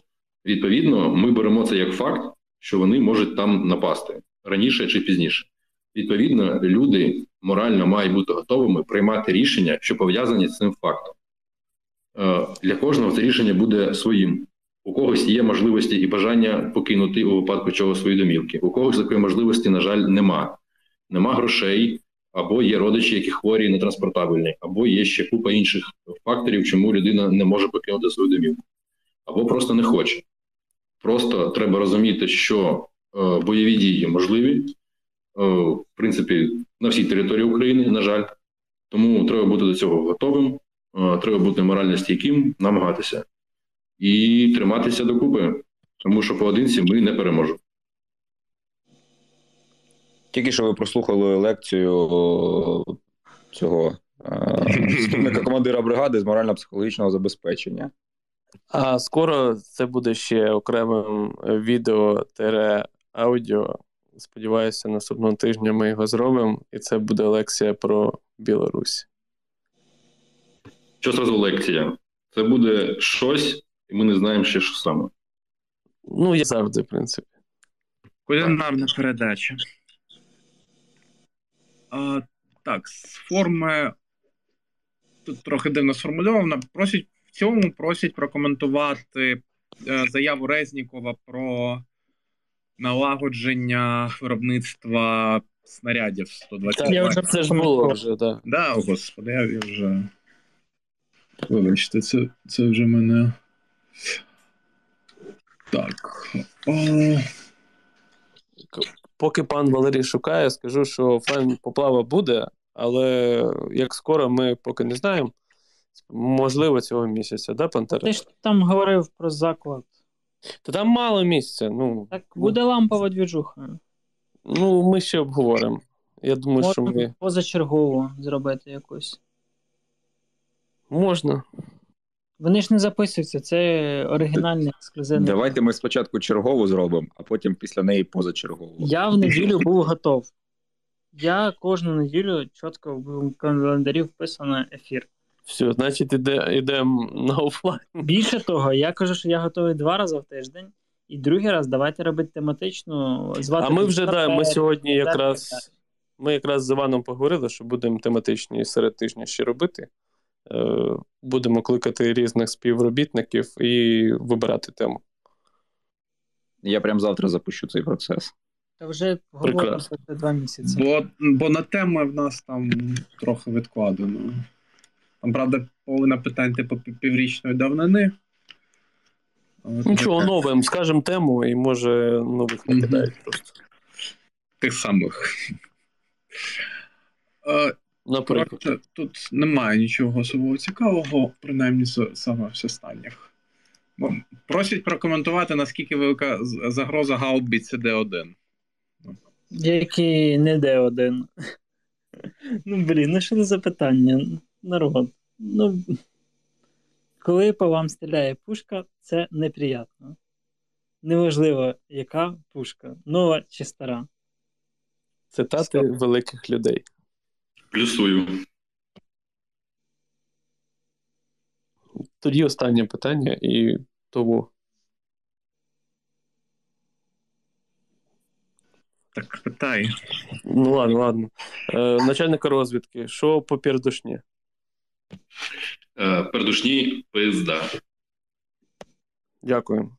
Відповідно, ми беремо це як факт, що вони можуть там напасти раніше чи пізніше. Відповідно, люди морально мають бути готовими приймати рішення, що пов'язані з цим фактом. Е, для кожного це рішення буде своїм. У когось є можливості і бажання покинути у випадку чого свої домівки. У когось такої можливості, на жаль, нема. Нема грошей, або є родичі, які хворі, нетранспортабельні, або є ще купа інших факторів, чому людина не може покинути свою домівку, або просто не хоче. Просто треба розуміти, що е, бойові дії можливі, в принципі, на всій території України, на жаль. Тому треба бути до цього готовим, е, треба бути морально стійким, намагатися і триматися докупи, тому що поодинці ми не переможемо. Тільки що ви прослухали лекцію цього заступника командира бригади з морально-психологічного забезпечення. А скоро це буде ще окремим відео аудіо. Сподіваюся, наступного тижня ми його зробимо, і це буде лекція про Білорусь. Що зразу лекція? Це буде щось, і ми не знаємо ще, що саме. Ну, я завжди, в принципі. Кулінарна передача. А, Так, з форми тут трохи дивно сформульовано. Просять в цьому просять прокоментувати е, заяву Резнікова про налагодження виробництва снарядів 120. Я вже Це ж було вже, так. Да, о, господи, я вже. Вибачте, це, це вже мене. Так. О... Поки пан Валерій шукає, скажу, що офлайн поплава буде, але як скоро ми поки не знаємо. Можливо, цього місяця, да, Пантера? Ти ж там говорив про заклад. Та там мало місця. Ну, Так буде лампова двіжуха. ну ми ще обговоримо. Я думаю, що Можна ми позачергово зробити якусь. можна. Вони ж не записуються, це оригінальний ексклюзивний. Давайте ми спочатку чергову зробимо, а потім після неї позачергову. Я в неділю був готов. Я кожну неділю чітко в календарі вписано ефір. Все, значить, іде, йдемо на офлайн. Більше того, я кажу, що я готовий два рази в тиждень, і другий раз давайте робити тематичну. Звати А ми вже да, ми сьогодні якраз ми якраз з Іваном поговорили, що будемо тематичні серед тижня ще робити. Е, Будемо кликати різних співробітників і вибирати тему. Я прям завтра запущу цей процес. Та вже говоримо про два місяці. Бо, бо на теми в нас там трохи відкладено. Там, правда, половина питань типу піврічної давнини. Нічого новим, скажемо тему, і може нових накидають просто. Тих самих. Е, Наприклад. коротше, тут немає нічого особливо цікавого, принаймні саме з останніх. Просять прокоментувати, наскільки велика загроза гаубіці Д1. Який не де один. Ну, блін, ну що це за питання? Народ. Ну, коли по вам стріляє пушка, це неприємно. Неважливо, яка пушка, нова чи стара. Цитати великих людей. Плюсую. Тоді останнє питання і того. Так, питай. Ну ладно, ладно. Е, начальника розвідки, що по пердушні? Е, Пердушні пизда. Дякую.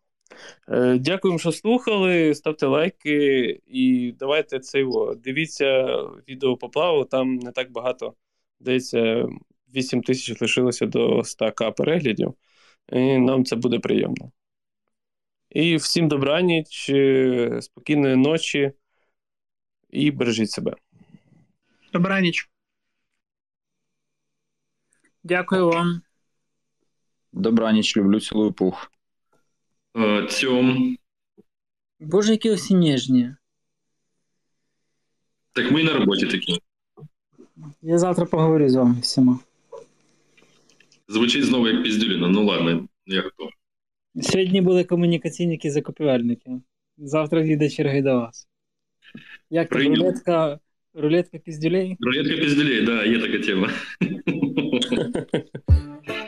Е, Дякуємо, що слухали. Ставте лайки і давайте це його. Дивіться відео по плаву, там не так багато. Здається, 8 тисяч лишилося до 100к переглядів, і нам це буде приємно. І всім добраніч, е, спокійної ночі і бережіть себе. Добраніч. Дякую вам. Добраніч, люблю, цілую пух. Е, Цьом. Боже, які усі ніжні. Так ми і на роботі такі. Я завтра поговорю з вами всіма. Звучить знову як піздюліна. Ну ладно, я готов. Сьогодні були комунікаційники закупівельники. Завтра йде черги до вас. Як там Прийняв. рулетка, рулетка піздюлей? Рулетка піздюлей, да, є така тема. Mm-hmm.